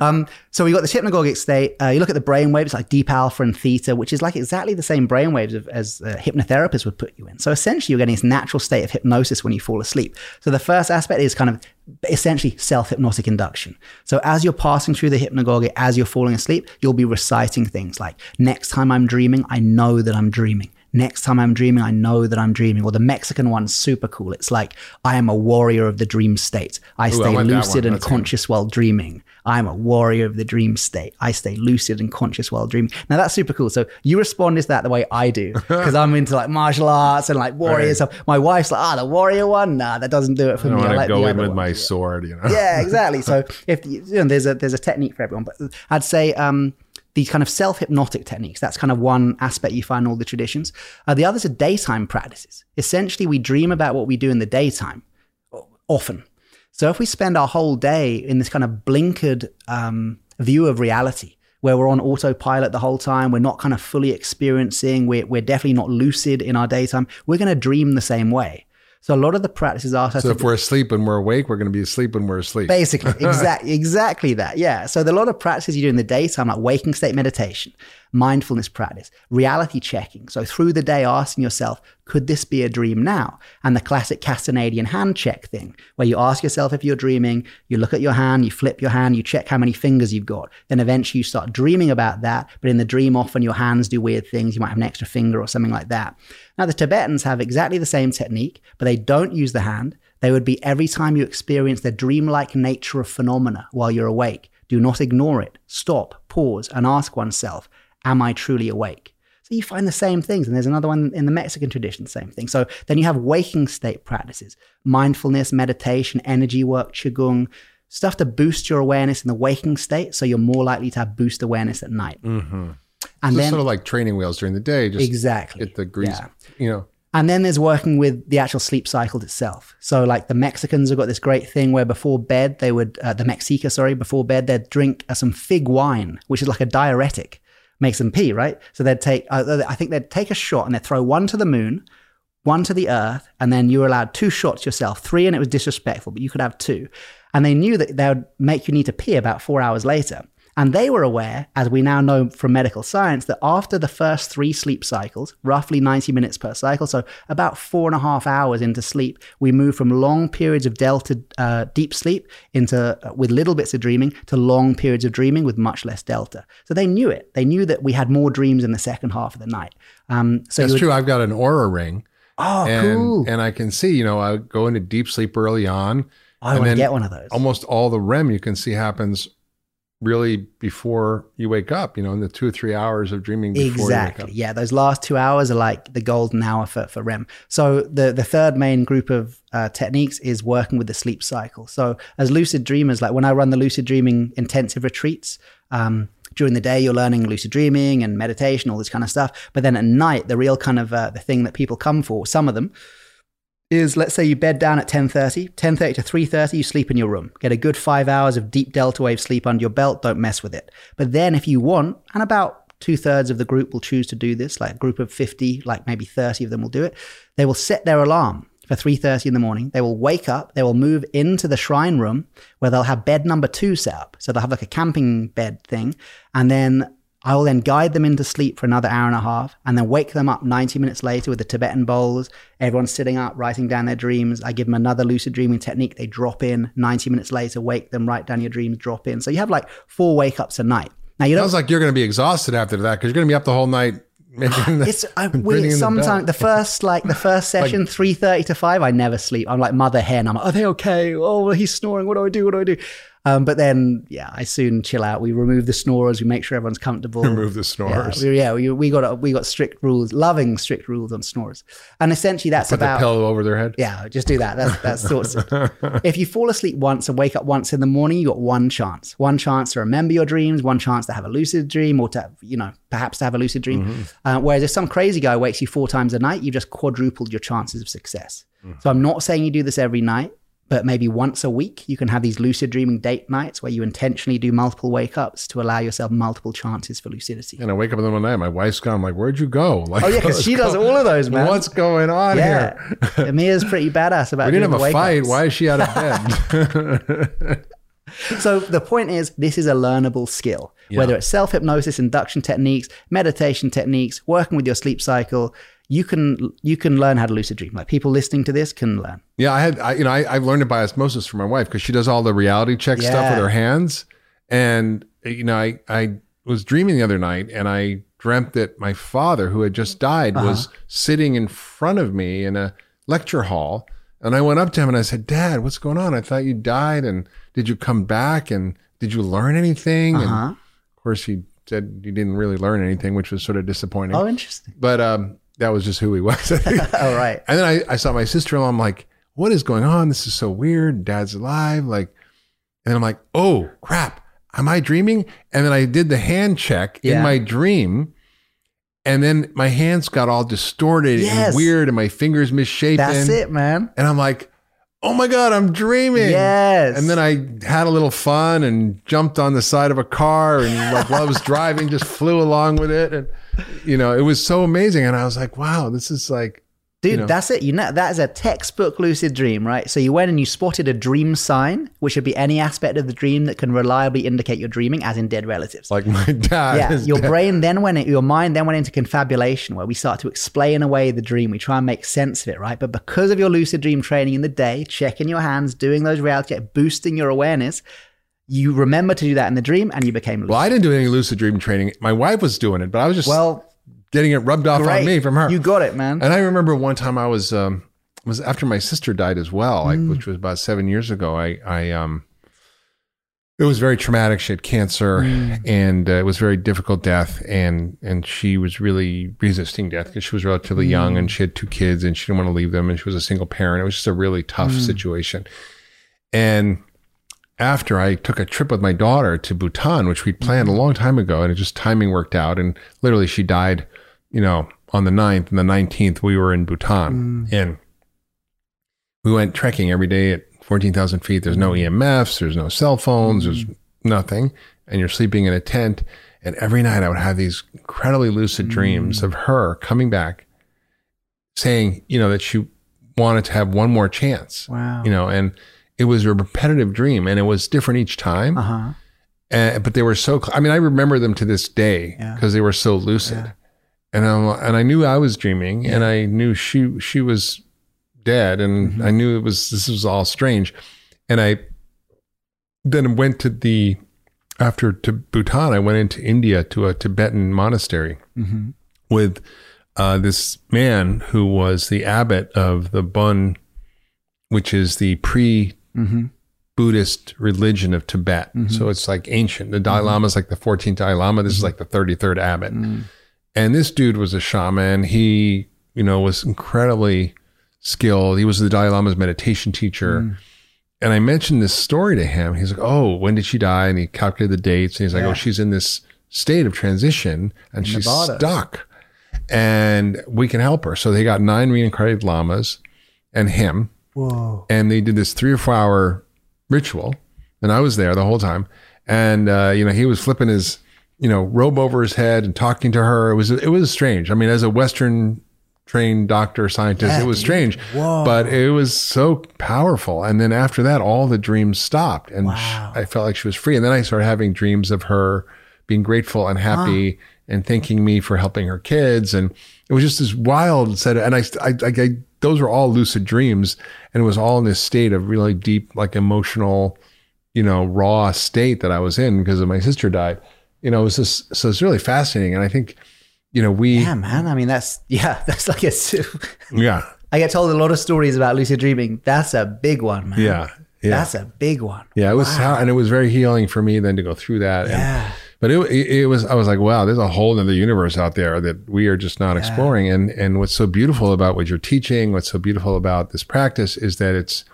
Um, so we got this hypnagogic state. Uh, you look at the brain waves like deep alpha and theta, which is like exactly the same brain waves of, as uh, hypnotherapists would put you in. So essentially, you're getting this natural state of hypnosis when you fall asleep. So the first aspect is kind of essentially self hypnotic induction. So as you're passing through the hypnagogic, as you're falling asleep, you'll be reciting things like, "Next time I'm dreaming, I know that I'm dreaming." Next time I'm dreaming, I know that I'm dreaming. Or the Mexican one's super cool. It's like, I am a warrior of the dream state. I I stay that lucid one. and conscious while dreaming. I'm a warrior of the dream state. I stay lucid and conscious while dreaming. Now that's super cool. So you respond is that the way I do <laughs> because I'm into like martial arts and like warriors. So my wife's like, ah, the warrior one. Nah, that doesn't do it for I me. I like go in with ones. my sword, you know. yeah, exactly. So <laughs> if you know, there's a there's a technique for everyone, but I'd say um, these kind of self hypnotic techniques. That's kind of one aspect you find in all the traditions. Uh, the others are daytime practices. Essentially, we dream about what we do in the daytime often. So if we spend our whole day in this kind of blinkered um, view of reality, where we're on autopilot the whole time, we're not kind of fully experiencing, we're, we're definitely not lucid in our daytime, we're going to dream the same way. So a lot of the practices us So if we're asleep and we're awake, we're going to be asleep when we're asleep. Basically, <laughs> exactly, exactly that. Yeah. So a lot of practices you do in the daytime, like waking state meditation, mindfulness practice, reality checking. So through the day, asking yourself, could this be a dream now? And the classic Castanadian hand check thing, where you ask yourself if you're dreaming, you look at your hand, you flip your hand, you check how many fingers you've got. Then eventually you start dreaming about that. But in the dream, often your hands do weird things. You might have an extra finger or something like that. Now, the Tibetans have exactly the same technique, but they don't use the hand. They would be every time you experience the dreamlike nature of phenomena while you're awake. Do not ignore it. Stop, pause, and ask oneself, Am I truly awake? So you find the same things. And there's another one in the Mexican tradition, same thing. So then you have waking state practices, mindfulness, meditation, energy work, qigong, stuff to boost your awareness in the waking state. So you're more likely to have boost awareness at night. Mm-hmm. And So then sort of like training wheels during the day, just exactly. get the grease, Yeah. you know. And then there's working with the actual sleep cycle itself. So, like the Mexicans have got this great thing where before bed, they would, uh, the Mexica, sorry, before bed, they'd drink uh, some fig wine, which is like a diuretic. Makes them pee, right? So they'd take, uh, I think they'd take a shot and they'd throw one to the moon, one to the earth, and then you were allowed two shots yourself, three, and it was disrespectful, but you could have two. And they knew that they would make you need to pee about four hours later. And they were aware, as we now know from medical science, that after the first three sleep cycles, roughly 90 minutes per cycle, so about four and a half hours into sleep, we move from long periods of delta uh, deep sleep into uh, with little bits of dreaming to long periods of dreaming with much less delta. So they knew it. They knew that we had more dreams in the second half of the night. Um, so That's would- true. I've got an Oura ring. Oh, and, cool. And I can see, you know, I go into deep sleep early on. I want to get one of those. Almost all the REM you can see happens really before you wake up, you know, in the two or three hours of dreaming before you Exactly. wake up. Yeah, those last two hours are like the golden hour for, for REM. So the the third main group of uh, techniques is working with the sleep cycle. So as lucid dreamers, like when I run the lucid dreaming intensive retreats, um, during the day you're learning lucid dreaming and meditation, all this kind of stuff. But then at night, the real kind of uh, the thing that people come for, some of them, is let's say you bed down at 10.30 10.30 to 3.30 you sleep in your room. Get a good five hours of deep delta wave sleep under your belt. Don't mess with it. But then if you want and about two-thirds of the group will choose to do this like a group of 50 like maybe 30 of them will do it they will set their alarm for 3.30 in the morning. They will wake up they will move into the shrine room where they'll have bed number two set up. So they'll have like a camping bed thing. And then I will then guide them into sleep for another hour and a half and then wake them up 90 minutes later with the Tibetan bowls. Everyone's sitting up, writing down their dreams. I give them another lucid dreaming technique. They drop in 90 minutes later, wake them, write down your dreams, drop in. So you have like four wake ups a night. Now you don't. Sounds like you're going to be exhausted after that because you're going to be up the whole night <sighs> making the, It's I, <laughs> bringing weird. in the Sometimes the <laughs> first like the first session, three thirty to five, I never sleep. I'm like mother hen. I'm like, are they okay? Oh, he's snoring. What do I do? What do I do? Um, but then, yeah, I soon chill out. We remove the snorers. We make sure everyone's comfortable. Remove the Yeah, snorers. we, yeah, we, we got we got strict rules, loving strict rules on snorers, and essentially that's Put the about pillow over their head. yeah, just do that. That's that's sorts of. <laughs> if you fall asleep once and wake up once in the morning, you got one chance. One chance to remember your dreams. One chance to have a lucid dream, or to you know perhaps to have a lucid dream. Mm-hmm. Uh, whereas if some crazy guy wakes you four times a night, you've just quadrupled your chances of success. Mm. So I'm not saying you do this every night, but maybe once a week you can have these lucid dreaming date nights where you intentionally do multiple wake ups to allow yourself multiple chances for lucidity. And I wake up in the middle of the night. My wife's gone. I'm like, where'd you go? <laughs> Like, Oh yeah, because she does all of those, man. What's going on yeah, here? <laughs> Amia's pretty badass about. It. We didn't have a fight. Why is she out of <laughs> bed? So the point is, this is a learnable skill. Whether it's self hypnosis, induction techniques, meditation techniques, working with your sleep cycle, you can you can learn how to lucid dream. Like people listening to this can learn. yeah, I had, I, you know, I, I've learned it by osmosis from my wife because she does all the reality check stuff with her hands. And, you know, I, I was dreaming the other night and I dreamt that my father, who had just died, was sitting in front of me in a lecture hall. And I went up to him and I said, Dad, what's going on? I thought you died. And did you come back? And did you learn anything? And Uh-huh. of course, he said he didn't really learn anything, which was sort of disappointing. Oh, interesting. But um, that was just who he was. Think. <laughs> Oh, right. And then I, I saw my sister in law. I'm like, what is going on? This is so weird. Dad's alive. Like, and I'm like, oh crap. Am I dreaming? And then I did the hand check Yeah. in my dream. And then my hands got all distorted Yes. and weird and my fingers misshapen. That's it, man. And I'm like, oh my God, I'm dreaming. Yes. And then I had a little fun and jumped on the side of a car and like while I was driving, just flew along with it. And, you know, it was so amazing. And I was like, wow, this is like, Dude, you know. that's it. You know, that is a textbook lucid dream, right? So you went and you spotted a dream sign, which would be any aspect of the dream that can reliably indicate you're dreaming, as in dead relatives. like my <laughs> dad. yeah, your dead. brain then went, in, your mind then went into confabulation, where we start to explain away the dream. We try and make sense of it, right? But because of your lucid dream training in the day, checking your hands, doing those reality boosting your awareness, you remember to do that in the dream, and you became lucid. Well, I didn't do any lucid dream training. My wife was doing it, but I was just Well, getting it rubbed off great. on me from her. You got it, man. and I remember one time I was um was after my sister died as well, like, Mm. which was about seven years ago. I I um it was very traumatic. She had cancer, Mm. and uh, it was very difficult death. And and she was really resisting death because she was relatively young, Mm. and she had two kids, and she didn't want to leave them, and she was a single parent. It was just a really tough Mm. situation. And after I took a trip with my daughter to Bhutan, which we'd planned a mm-hmm. long time ago, and it just timing worked out. And literally, she died, you know, on the 9th and the 19th, we were in Bhutan. Mm. And we went trekking every day at 14,000 feet. There's no mm-hmm. EMFs, there's no cell phones, there's mm-hmm. nothing. And you're sleeping in a tent. And every night I would have these incredibly lucid dreams mm. of her coming back saying, you know, that she wanted to have one more chance. Wow. You know, and it was a repetitive dream and it was different each time. Uh huh. And, but they were so, cl- I mean, I remember them to this day Yeah. because they were so lucid. Yeah. And, I'm, and I knew I was dreaming and I knew she, she was dead and Mm-hmm. I knew it was, this was all strange. And I then went to the, after to Bhutan, I went into India to a Tibetan monastery Mm-hmm. with uh, this man who was the abbot of the Bon, which is the pre Mm-hmm. Buddhist religion of Tibet. Mm-hmm. So it's like ancient. The Dalai Lama is like the 14th Dalai Lama. This is mm-hmm. like the 33rd abbot. Mm-hmm. And this dude was a shaman. He, you know, was incredibly skilled. He was the Dalai Lama's meditation teacher. And I mentioned this story to him. He's like, Oh, when did she die? And he calculated the dates. And he's like, oh, Yeah. Oh, she's in this state of transition and she's Nevada. stuck. And we can help her. So they got nine reincarnated lamas and him Whoa. and they did this three or four hour ritual and i was there the whole time. And uh, you know he was flipping his you know robe over his head and talking to her. It was it was strange. I mean as a western trained doctor scientist Yeah, it was strange Whoa. but it was so powerful. And then after that all the dreams stopped and Wow. i felt like she was free. And then i started having dreams of her being grateful and happy and thanking me for helping her kids. And it was just this wild set of, and I, I, I, I those were all lucid dreams and it was all in this state of really deep like emotional you know raw state that i was in because of my sister died you know it was just so it's really fascinating and i think you know we Yeah, man. I mean, that's yeah. <laughs> That's like a. yeah I get told a lot of stories about lucid dreaming. That's a big one, man. yeah yeah That's a big one. yeah it was how and it was very healing for me then to go through that and Yeah. But it, it, was i was like wow there's a whole other universe out there that we are just not exploring and and what's so beautiful about what you're teaching what's so beautiful about this practice is that it's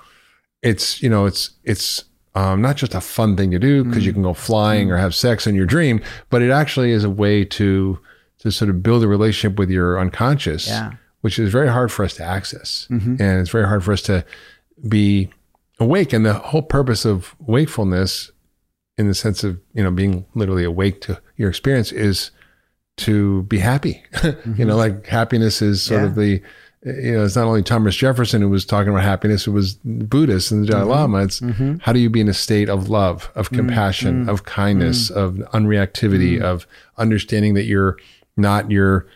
it's you know it's it's um, not just a fun thing to do because Mm. you can go flying or have sex in your dream but it actually is a way to to sort of build a relationship with your unconscious Yeah. which is very hard for us to access Mm-hmm. and it's very hard for us to be awake and the whole purpose of wakefulness in the sense of you know being literally awake to your experience is to be happy. <laughs> You know mm-hmm. like happiness is sort Yeah. of the you know it's not only thomas jefferson who was talking about happiness it was buddhists and the dalai mm-hmm. lama. It's mm-hmm. how do you be in a state of love of compassion of kindness of unreactivity of understanding that you're not your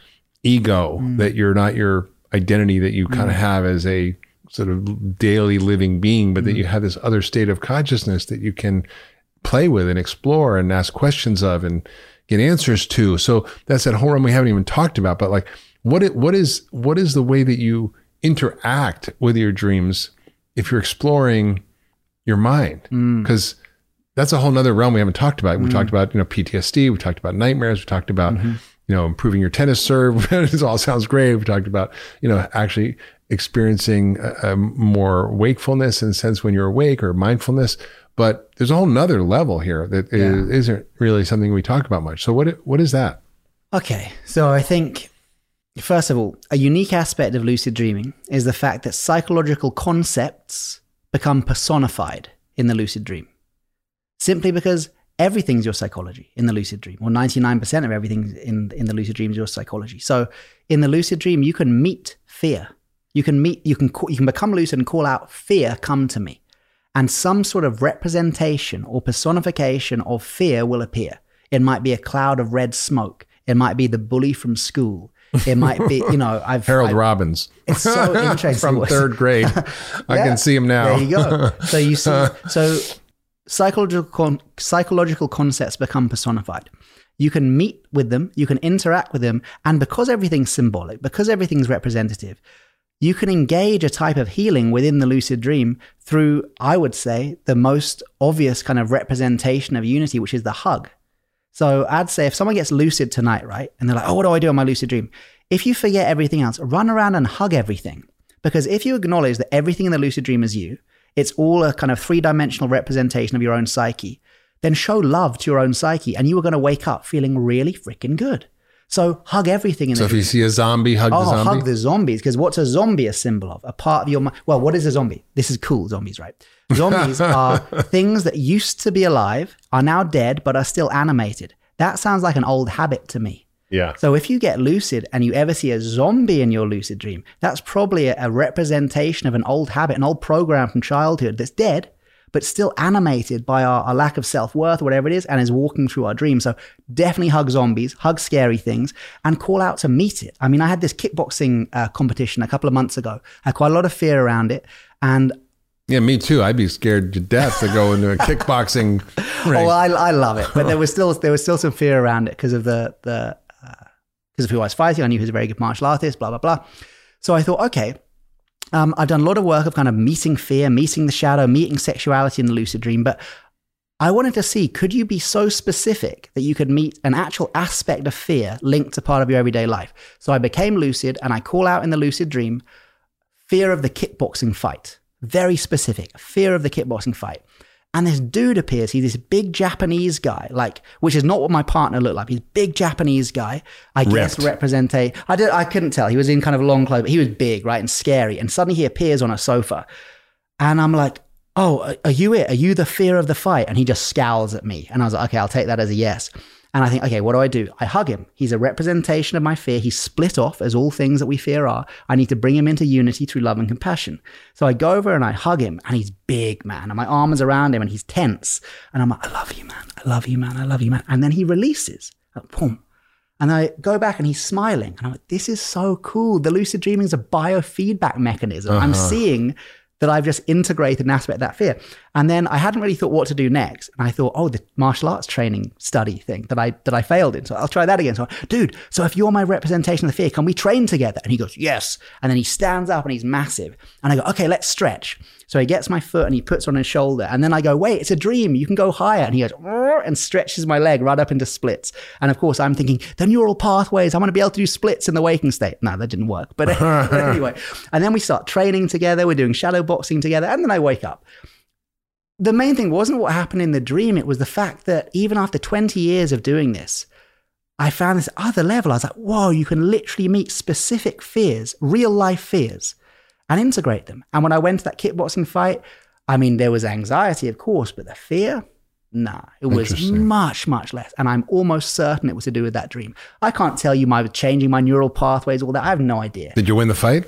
ego mm. that you're not your identity that you kind of mm. have as a sort of daily living being but that you mm. have this other state of consciousness that you can play with and explore and ask questions of and get answers to. So that's that whole realm we haven't even talked about. But like, what it, what is what is the way that you interact with your dreams if you're exploring your mind? Mm. Because that's a whole nother realm we haven't talked about. We mm. talked about you know PTSD. We talked about nightmares. We talked about mm-hmm. you know improving your tennis serve. <laughs> it all sounds great. We talked about you know actually experiencing a, a more wakefulness in a sense when you're awake or mindfulness. But there's a whole nother level here that is, isn't really something we talk about much. So what what is that? Okay, so I think, first of all, a unique aspect of lucid dreaming is the fact that psychological concepts become personified in the lucid dream. Simply because everything's your psychology in the lucid dream, or 99% of everything in, in the lucid dream is your psychology. So in the lucid dream, you can meet fear. You can meet, you can, call, you can become lucid and call out, fear, come to me. And some sort of representation or personification of fear will appear. It might be a cloud of red smoke. It might be the bully from school. It might be, you know, <laughs> I've Harold I've- Robbins. It's so <laughs> interesting. From third <laughs> grade. I can see him now. There you go. So you see, so psychological con- psychological concepts become personified. You can meet with them, you can interact with them, and because everything's symbolic, because everything's representative, you can engage a type of healing within the lucid dream through, I would say, the most obvious kind of representation of unity, which is the hug. So I'd say if someone gets lucid tonight, right, and they're like, oh, what do I do in my lucid dream? If you forget everything else, run around and hug everything. Because if you acknowledge that everything in the lucid dream is you, it's all a kind of three dimensional representation of your own psyche, then show love to your own psyche and you are going to wake up feeling really freaking good. So hug everything in the. So if you see a zombie, hug the Oh, zombie. hug the zombies. Because what's a zombie a symbol of? A part of your mind. Well, what is a zombie? This is cool, zombies, right? <laughs> Zombies are things that used to be alive, are now dead, but are still animated. That sounds like an old habit to me. Yeah. So if you get lucid and you ever see a zombie in your lucid dream, that's probably a, a representation of an old habit, an old program from childhood that's dead, but still animated by our, our lack of self worth, whatever it is, and is walking through our dreams. So definitely hug zombies, hug scary things, and call out to meet it. I mean, I had this kickboxing uh, competition a couple of months ago. I had quite a lot of fear around it. And Yeah, me too. I'd be scared to death to go into a kickboxing <laughs> ring. Oh, I, I love it, but there was still there was still some fear around it because of the the because of who I was fighting. I knew he was a very good martial artist. Blah blah blah. So I thought, okay, um, I've done a lot of work of kind of meeting fear, meeting the shadow, meeting sexuality in the lucid dream, but I wanted to see could you be so specific that you could meet an actual aspect of fear linked to part of your everyday life. So I became lucid, and I call out in the lucid dream fear of the kickboxing fight. Very specific, fear of the kickboxing fight. And this dude appears. He's this big Japanese guy, like, which is not what my partner looked like. He's a big Japanese guy. I guess Ripped. represent a. I did. I couldn't tell. He was in kind of long clothes, but he was big, right, and scary. And suddenly he appears on a sofa, and I'm like, "Oh, are you it? Are you the fear of the fight?" And he just scowls at me, and I was like, "Okay, I'll take that as a yes." And I think, okay, what do I do? I hug him. He's a representation of my fear. He's split off as all things that we fear are. I need to bring him into unity through love and compassion. So I go over and I hug him, and he's big, man. And my arm is around him, and he's tense. And I'm like, I love you, man. I love you, man. I love you, man. And then he releases. Like, boom. And I go back and he's smiling. And I'm like, this is so cool. The lucid dreaming is a biofeedback mechanism. I'm uh-huh. seeing that I've just integrated an aspect of that fear. And then I hadn't really thought what to do next. And I thought, oh, the martial arts training study thing that I that I failed in. So I'll try that again. So, I- dude, so if you're my representation of the fear, can we train together? And he goes, yes. And then he stands up and he's massive. And I go, okay, let's stretch. So he gets my foot and he puts on his shoulder. And then I go, wait, it's a dream. You can go higher. And he goes, and stretches my leg right up into splits. And of course, I'm thinking, the neural pathways, I'm going to be able to do splits in the waking state. No, that didn't work. But <laughs> anyway, and then we start training together. We're doing shadow boxing together. And then I wake up. The main thing wasn't what happened in the dream. It was the fact that even after 20 years of doing this, I found this other level. I was like, whoa, you can literally meet specific fears, real life fears, and integrate them. And when I went to that kickboxing fight, I mean, there was anxiety, of course, but the fear, nah, it was much, much less. And I'm almost certain it was to do with that dream. I can't tell you my changing my neural pathways, all that. I have no idea. Did you win the fight?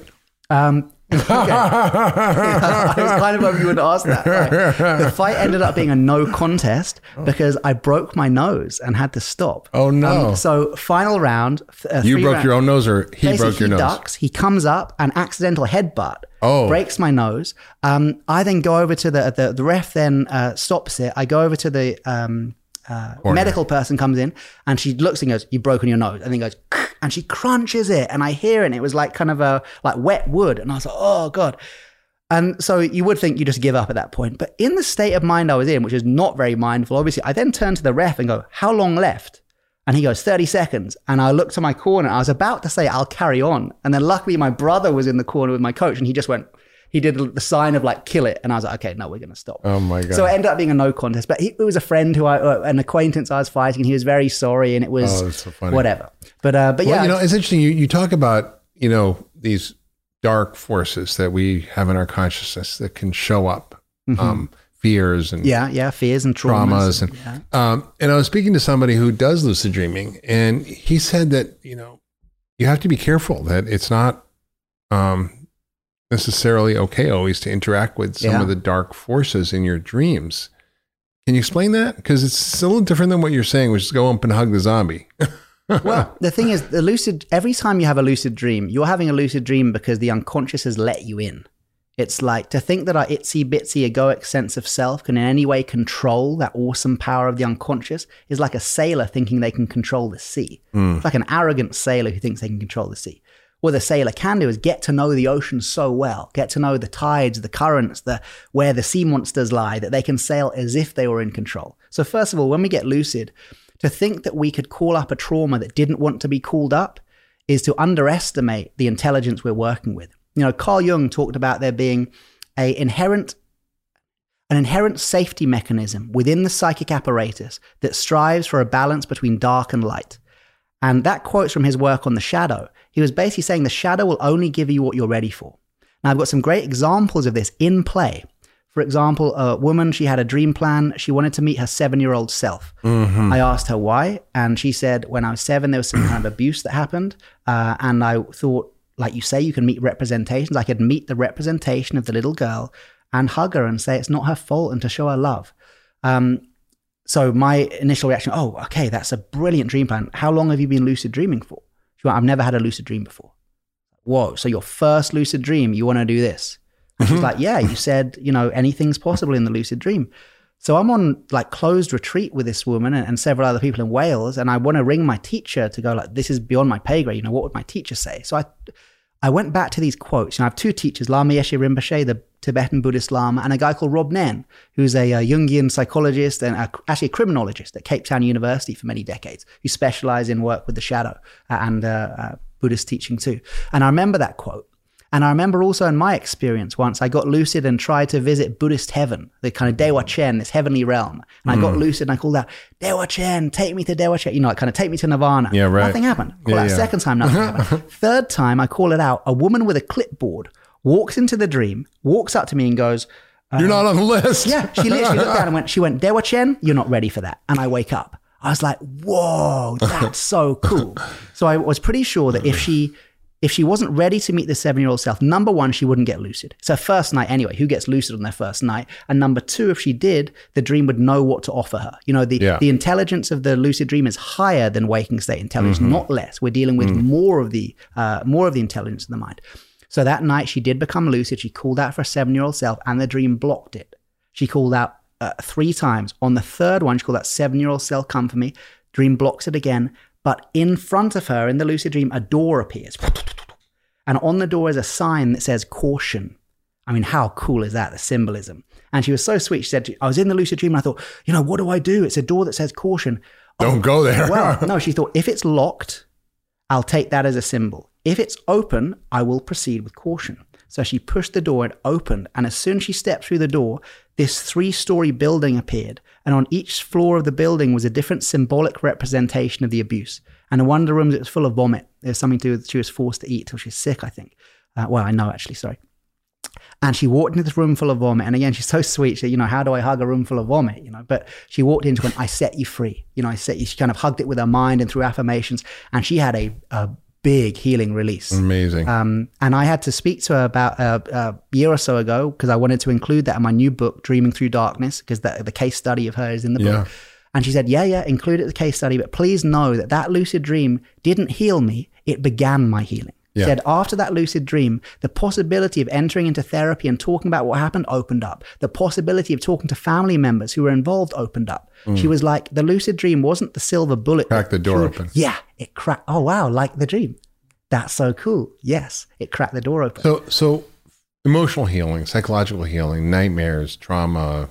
Um, I was <laughs> kind of hoping you would ask that. Right. The fight ended up being a no contest because I broke my nose and had to stop. Oh, no. Um, so final round. Uh, You broke round- your own nose, or he broke your he nose? ducks. He comes up, an accidental headbutt. Oh. breaks my nose. Um, I then go over to the the, the ref. Then uh, stops it. I go over to the um, uh, medical person comes in, and she looks and goes, "You've broken your nose." And then goes, and she crunches it, and I hear it. And it was like kind of a like wet wood, and I was like, "Oh god." And so you would think you just give up at that point. But in the state of mind I was in, which is not very mindful, obviously, I then turn to the ref and go, How long left? And he goes, 30 seconds. And I looked to my corner. I was about to say, I'll carry on. And then luckily, my brother was in the corner with my coach and he just went, he did the sign of like, kill it. And I was like, okay, no, we're going to stop. Oh my god! So it ended up being a no contest. But he, it was a friend who I, uh, an acquaintance I was fighting. And he was very sorry. And it was Oh, so funny. whatever. But, uh, but well, yeah. you know, it's interesting. You you talk about you know these dark forces that we have in our consciousness that can show up, um, fears and Mm-hmm. yeah, yeah. Fears and traumas. traumas and yeah. um, and I was speaking to somebody who does lucid dreaming, and he said that you know you have to be careful that it's not um, necessarily okay always to interact with some Yeah. of the dark forces in your dreams. Can you explain that? Because it's a little different than what you're saying, which is go up and hug the zombie. <laughs> Well, the thing is, the lucid, every time you have a lucid dream, you're having a lucid dream because the unconscious has let you in. It's like to think that our itsy bitsy egoic sense of self can in any way control that awesome power of the unconscious is like a sailor thinking they can control the sea. Hmm. It's like an arrogant sailor who thinks they can control the sea. What a sailor can do is get to know the ocean so well, get to know the tides, the currents, the where the sea monsters lie, that they can sail as if they were in control. So first of all, when we get lucid, to think that we could call up a trauma that didn't want to be called up is to underestimate the intelligence we're working with. You know, Carl Jung talked about there being a inherent an inherent safety mechanism within the psychic apparatus that strives for a balance between dark and light. And that quotes from his work on the shadow. He was basically saying the shadow will only give you what you're ready for. Now, I've got some great examples of this in play. For example, a woman, she had a dream plan. She wanted to meet her seven year old self. I asked her why. And she said, when I was seven, there was some kind of abuse that happened. Uh, and I thought, like you say, you can meet representations. I could meet the representation of the little girl and hug her and say it's not her fault and to show her love. Um, so my initial reaction, oh, okay, that's a brilliant dream plan. How long have you been lucid dreaming for? She went, I've never had a lucid dream before. Whoa, so your first lucid dream, you want to do this? And she's mm-hmm. like, yeah, you said, you know, anything's possible in the lucid dream. So I'm on like closed retreat with this woman and, and several other people in Wales, and I want to ring my teacher to go like, this is beyond my pay grade. You know, what would my teacher say? So I, I went back to these quotes. And I have two teachers, Lama Yeshe Rinpoche, the Tibetan Buddhist Lama, and a guy called Rob Nairn, who's a, uh Jungian psychologist and a, actually a criminologist at Cape Town University for many decades, who specialized in work with the shadow uh, and uh, uh, Buddhist teaching too. And I remember that quote. And I remember also in my experience once, I got lucid and tried to visit Buddhist heaven, the kind of Dewa Chen, this heavenly realm. And I got mm. lucid and I called out, Dewa Chen, take me to Dewa Chen. You know, like kind of take me to Nirvana. Yeah, right. Nothing happened. Call Yeah, out yeah. second time, nothing happened. <laughs> Third time, I call it out. A woman with a clipboard walks into the dream, walks up to me and goes, um, You're not on the list. yeah, she literally looked down and <laughs> went, she went, Dewa Chen, you're not ready for that. And I wake up. I was like, whoa, that's so cool. <laughs> So I was pretty sure that if she if she wasn't ready to meet the seven year old self, number one, she wouldn't get lucid. It's her first night anyway. Who gets lucid on their first night? And number two, if she did, the dream would know what to offer her. You know, the, Yeah. the intelligence of the lucid dream is higher than waking state intelligence, not less. We're dealing with more of the uh, more of the intelligence of the mind. So that night she did become lucid. She called out for a seven year old self, and the dream blocked it. She called out uh, three times. On the third one, she called out seven year old self, come for me. Dream blocks it again. But in front of her, in the lucid dream, a door appears. And on the door is a sign that says caution. I mean, how cool is that? The symbolism. And she was so sweet. She said, I was in the lucid dream and I thought, you know, what do I do? It's a door that says caution. Don't go there. Well, <laughs> no, she thought, if it's locked, I'll take that as a symbol. If it's open, I will proceed with caution. So she pushed the door, it opened, and as soon as she stepped through the door, this three story building appeared. And on each floor of the building was a different symbolic representation of the abuse. And in one of the rooms, it was full of vomit. There's something to do with she was forced to eat till she's sick, I think. Uh, well, I know actually, sorry. And she walked into this room full of vomit. And again, she's so sweet. She, you know, how do I hug a room full of vomit? You know, but she walked into it, I set you free. You know, I set you, she kind of hugged it with her mind and through affirmations. And she had a, a big healing release. Amazing. Um, and I had to speak to her about a, a year or so ago because I wanted to include that in my new book, Dreaming Through Darkness, because the, the case study of her is in the Yeah. book. And she said, Yeah, yeah, include it in the case study, but please know that that lucid dream didn't heal me, it began my healing. Yeah. Said after that lucid dream, the possibility of entering into therapy and talking about what happened opened up. The possibility of talking to family members who were involved opened up. She was like, the lucid dream wasn't the silver bullet. Mm. Cracked the door open. Yeah, it cracked. Oh wow, like the dream. That's so cool. Yes, it cracked the door open. So, so emotional healing, psychological healing, nightmares, trauma,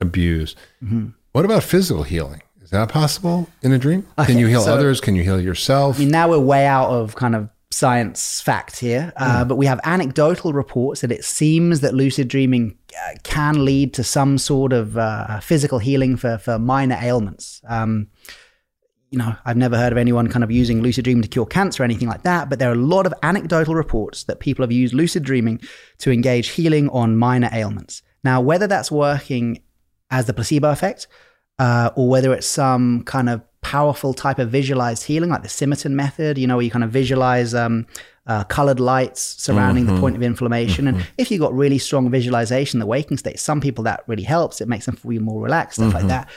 abuse. Mm-hmm. What about physical healing? Is that possible in a dream? Can Okay, you heal so- others? Can you heal yourself? I mean, now we're way out of kind of science fact here, uh, Hmm. but we have anecdotal reports that it seems that lucid dreaming uh, can lead to some sort of uh, physical healing for, for minor ailments. Um, you know, I've never heard of anyone kind of using lucid dreaming to cure cancer or anything like that, but there are a lot of anecdotal reports that people have used lucid dreaming to engage healing on minor ailments. Now, whether that's working as the placebo effect, uh, or whether it's some kind of powerful type of visualized healing, like the Simonton method, you know, where you kind of visualize um, uh, colored lights surrounding the point of inflammation. And if you've got really strong visualization, the waking state, some people that really helps. It makes them feel more relaxed, stuff like that.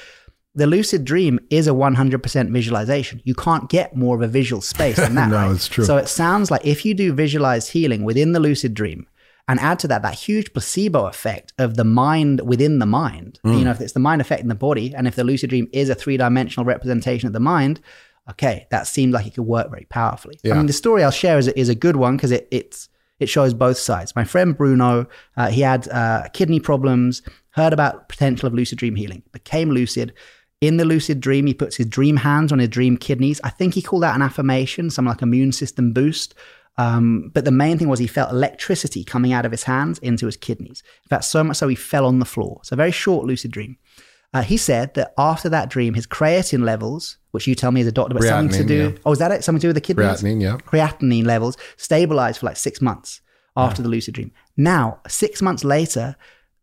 The lucid dream is a 100% visualization. You can't get more of a visual space than <laughs> that. No, right? it's true. So it sounds like if you do visualized healing within the lucid dream, and add to that that huge placebo effect of the mind within the mind. Mm. You know, if it's the mind affecting the body, and if the lucid dream is a three dimensional representation of the mind, okay, that seemed like it could work very powerfully. I mean, the story I'll share is, is a good one because it, it's it shows both sides. My friend Bruno, uh, he had uh, kidney problems, heard about potential of lucid dream healing, became lucid. In the lucid dream, he puts his dream hands on his dream kidneys. I think he called that an affirmation, some like immune system boost. Um, but the main thing was he felt electricity coming out of his hands into his kidneys. In fact, so much so he fell on the floor. So, very short lucid dream. Uh, he said that after that dream, his creatine levels, which you tell me as a doctor, but something to do. yeah. Oh, is that it? Something to do with the kidneys? Creatinine, yeah. Creatinine levels stabilized for like six months after the lucid dream. Now, six months later,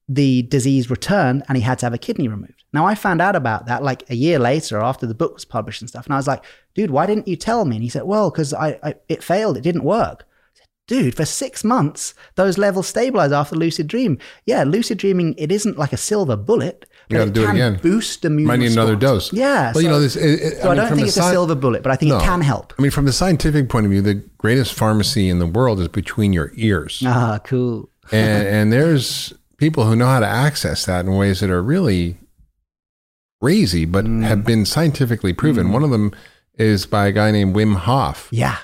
the disease returned and he had to have a kidney removed. Now I found out about that like a year later after the book was published and stuff. And I was like, dude, why didn't you tell me? And he said, well, because I, I it failed. It didn't work. Said, Dude, for six months, those levels stabilize after lucid dream. Yeah, lucid dreaming, it isn't like a silver bullet. You but gotta do it can again. Boost immune Might need another dose. Yeah. Well, you know, this. It, it- so I, mean, don't think the it's a silver bullet, but I think No. it can help. I mean, from the scientific point of view, the greatest pharmacy in the world is between your ears. Ah, cool. and, and there's people who know how to access that in ways that are really crazy, but Mm. have been scientifically proven. One of them is by a guy named Wim Hof, Yeah.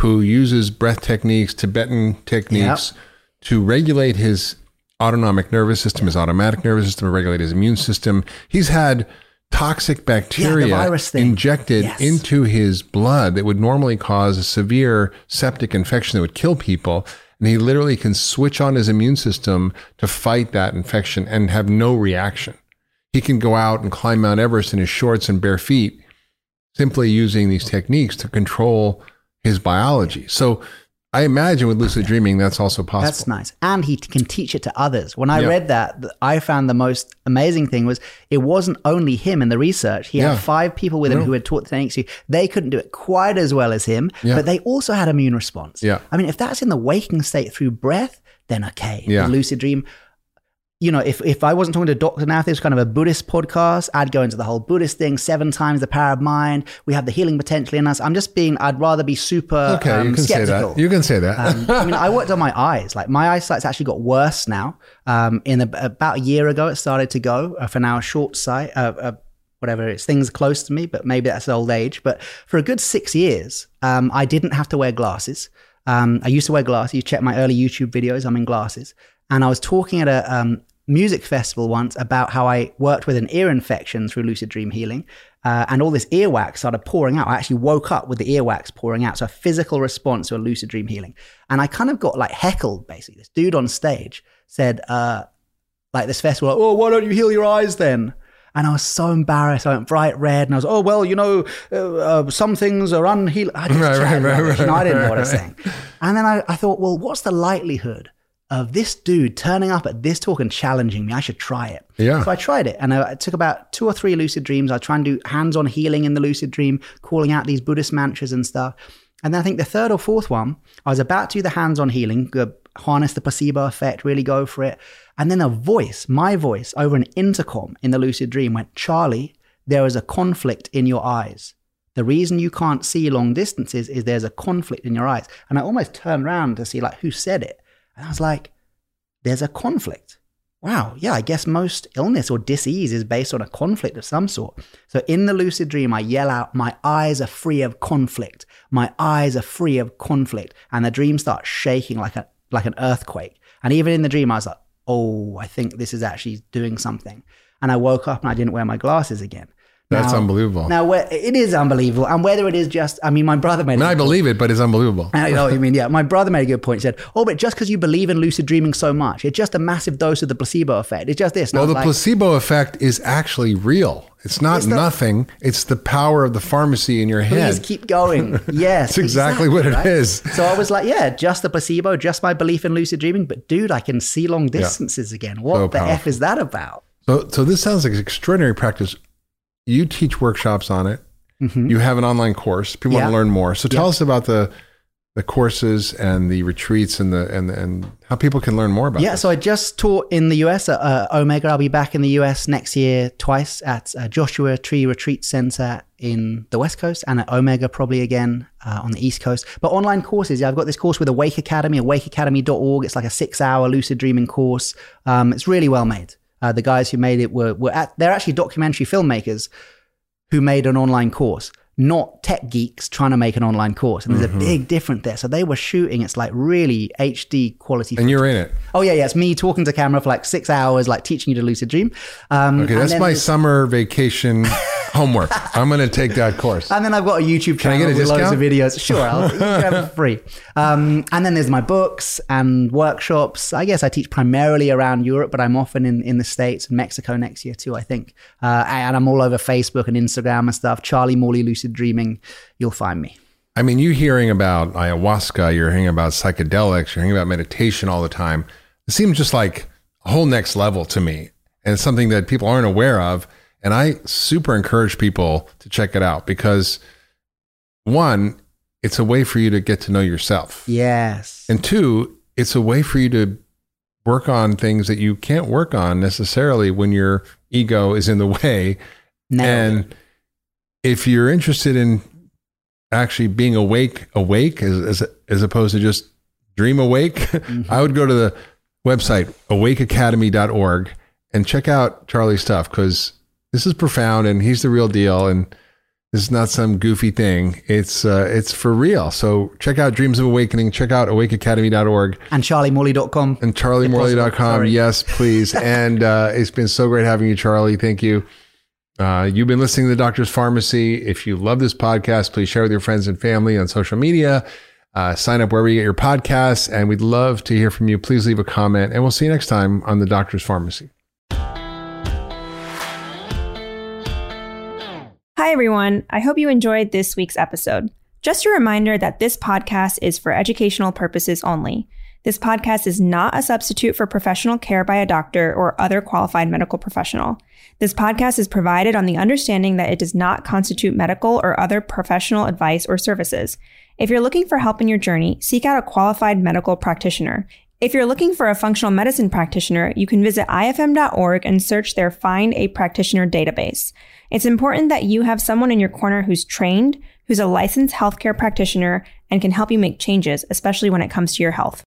who uses breath techniques, Tibetan techniques to regulate his autonomic nervous system, his automatic nervous system, to regulate his immune system. He's had toxic bacteria virus injected Yes. into his blood that would normally cause a severe septic infection that would kill people. And he literally can switch on his immune system to fight that infection and have no reaction. He can go out and climb Mount Everest in his shorts and bare feet simply using these techniques to control his biology. So I imagine with lucid dreaming, that's also possible. That's nice. And he can teach it to others. When I Yeah. read that, I found the most amazing thing was it wasn't only him in the research. He Yeah. had five people with him who had taught the techniques. They couldn't do it quite as well as him, Yeah. but they also had immune response. Yeah. I mean, if that's in the waking state through breath, then okay. Yeah. The lucid dream. You know, if, if I wasn't talking to a doctor now, if this was kind of a Buddhist podcast, I'd go into the whole Buddhist thing, seven times the power of mind. We have the healing potential in us. I'm just being, I'd rather be super okay, um, you can skeptical. say that. You can say that. Um, I mean, I worked on my eyes. Like my eyesight's actually got worse now. Um, in a, about a year ago, it started to go. Uh, for now, a short sight, uh, uh, whatever it's things close to me, but maybe that's old age. But for a good six years, um, I didn't have to wear glasses. Um, I used to wear glasses. You check my early YouTube videos. I'm in glasses, and I was talking at a um, music festival once about how I worked with an ear infection through lucid dream healing. Uh, and all this earwax started pouring out. I actually woke up with the earwax pouring out. So a physical response to a lucid dream healing. And I kind of got like heckled basically. This dude on stage said, uh, like this festival, like, oh, why don't you heal your eyes then? And I was so embarrassed. I went bright red, and I was, oh well, you know, uh, uh, some things are unhealed. I just Right, right, right, rubbish. right, No, I didn't know what I was saying. And then I, I thought, well, what's the likelihood of this dude turning up at this talk and challenging me? I should try it. Yeah. So I tried it, and I, took about two or three lucid dreams. I try and do hands-on healing in the lucid dream, calling out these Buddhist mantras and stuff. And then I think the third or fourth one, I was about to do the hands-on healing, go- harness the placebo effect, really go for it. And then a voice, my voice, over an intercom in the lucid dream went, Charlie, there is a conflict in your eyes. The reason you can't see long distances is there's a conflict in your eyes. And I almost turned around to see like who said it. And I was like, there's a conflict. Wow, yeah, I guess most illness or disease is based on a conflict of some sort. So in the lucid dream, I yell out, My eyes are free of conflict. My eyes are free of conflict. And the dream starts shaking like a like an earthquake. And even in the dream, I was like, Oh, I think this is actually doing something. And I woke up and I didn't wear my glasses again. That's Now- unbelievable. Now, where, it is unbelievable. And whether it is just, I mean, my brother made I mean, I believe it, but it's unbelievable. I know what you mean. Yeah, my brother made a good point. He said, "Oh, but just because you believe in lucid dreaming so much, it's just a massive dose of the placebo effect. It's just this." Well, the like, placebo effect is actually real. It's not It's the- nothing. It's the power of the pharmacy in your head. Please keep going. <laughs> Yes, That's exactly what it right? is. So I was like, yeah, just the placebo, just my belief in lucid dreaming. But dude, I can see long distances again. What So the f is that about? So, so this sounds like an extraordinary practice. You teach workshops on it. You have an online course. People want Mm-hmm. To learn more. So tell us about the the courses and the retreats and the and and how people can learn more about. Yeah, this. so I just taught in the US at uh, Omega. I'll be back in the US next year twice at uh, Joshua Tree Retreat Center in the West Coast and at Omega probably again uh, on the East Coast. But online courses, yeah, I've got this course with Awake Academy, awakeacademy.org. It's like a six hour lucid dreaming course. Um, it's really well made. Uh, the guys who made it were, were at, they're actually documentary filmmakers who made an online course, not tech geeks trying to make an online course. And there's Mm-hmm. a big difference there. So they were shooting, it's like really HD quality. and you're in it. Oh yeah, yeah. It's me talking to camera for like six hours, like teaching you to lucid dream. Um, Okay, that's my summer vacation <laughs> homework. I'm going to take that course. And then I've got a YouTube channel Can I get a with loads of videos. Sure, I'll <laughs> have it free. Um, and then there's my books and workshops. I guess I teach primarily around Europe, but I'm often in, in the States and Mexico next year too, I think. Uh, and I'm all over Facebook and Instagram and stuff. Charlie Morley Lucid Dreaming. You'll find me. I mean, you hearing about ayahuasca, you're hearing about psychedelics, you're hearing about meditation all the time. It seems just like a whole next level to me and it's something that people aren't aware of. And I super encourage people to check it out because one, it's a way for you to get to know yourself. Yes. And two, it's a way for you to work on things that you can't work on necessarily when your ego is in the way. Nailed and. If you're interested in actually being awake, awake as, as, as opposed to just dream awake, <laughs> I would go to the website awakeacademy.org and check out Charlie's stuff because this is profound and he's the real deal. And this is not some goofy thing. It's uh, it's for real. So check out Dreams of Awakening. Check out awakeacademy.org and charliemorley.com. and charliemorley.com. Yes, please. <laughs> and uh, it's been so great having you, Charlie. Thank you. Uh, you've been listening to the Doctor's Farmacy. If you love this podcast, please share with your friends and family on social media. Uh, sign up wherever you get your podcasts, and we'd love to hear from you. Please leave a comment, and we'll see you next time on the Doctor's Farmacy. Hi, everyone. I hope you enjoyed this week's episode. Just a reminder that this podcast is for educational purposes only. This podcast is not a substitute for professional care by a doctor or other qualified medical professional. This podcast is provided on the understanding that it does not constitute medical or other professional advice or services. If you're looking for help in your journey, seek out a qualified medical practitioner. If you're looking for a functional medicine practitioner, you can visit ifm.org and search their Find a Practitioner database. It's important that you have someone in your corner who's trained, who's a licensed healthcare practitioner, and can help you make changes, especially when it comes to your health.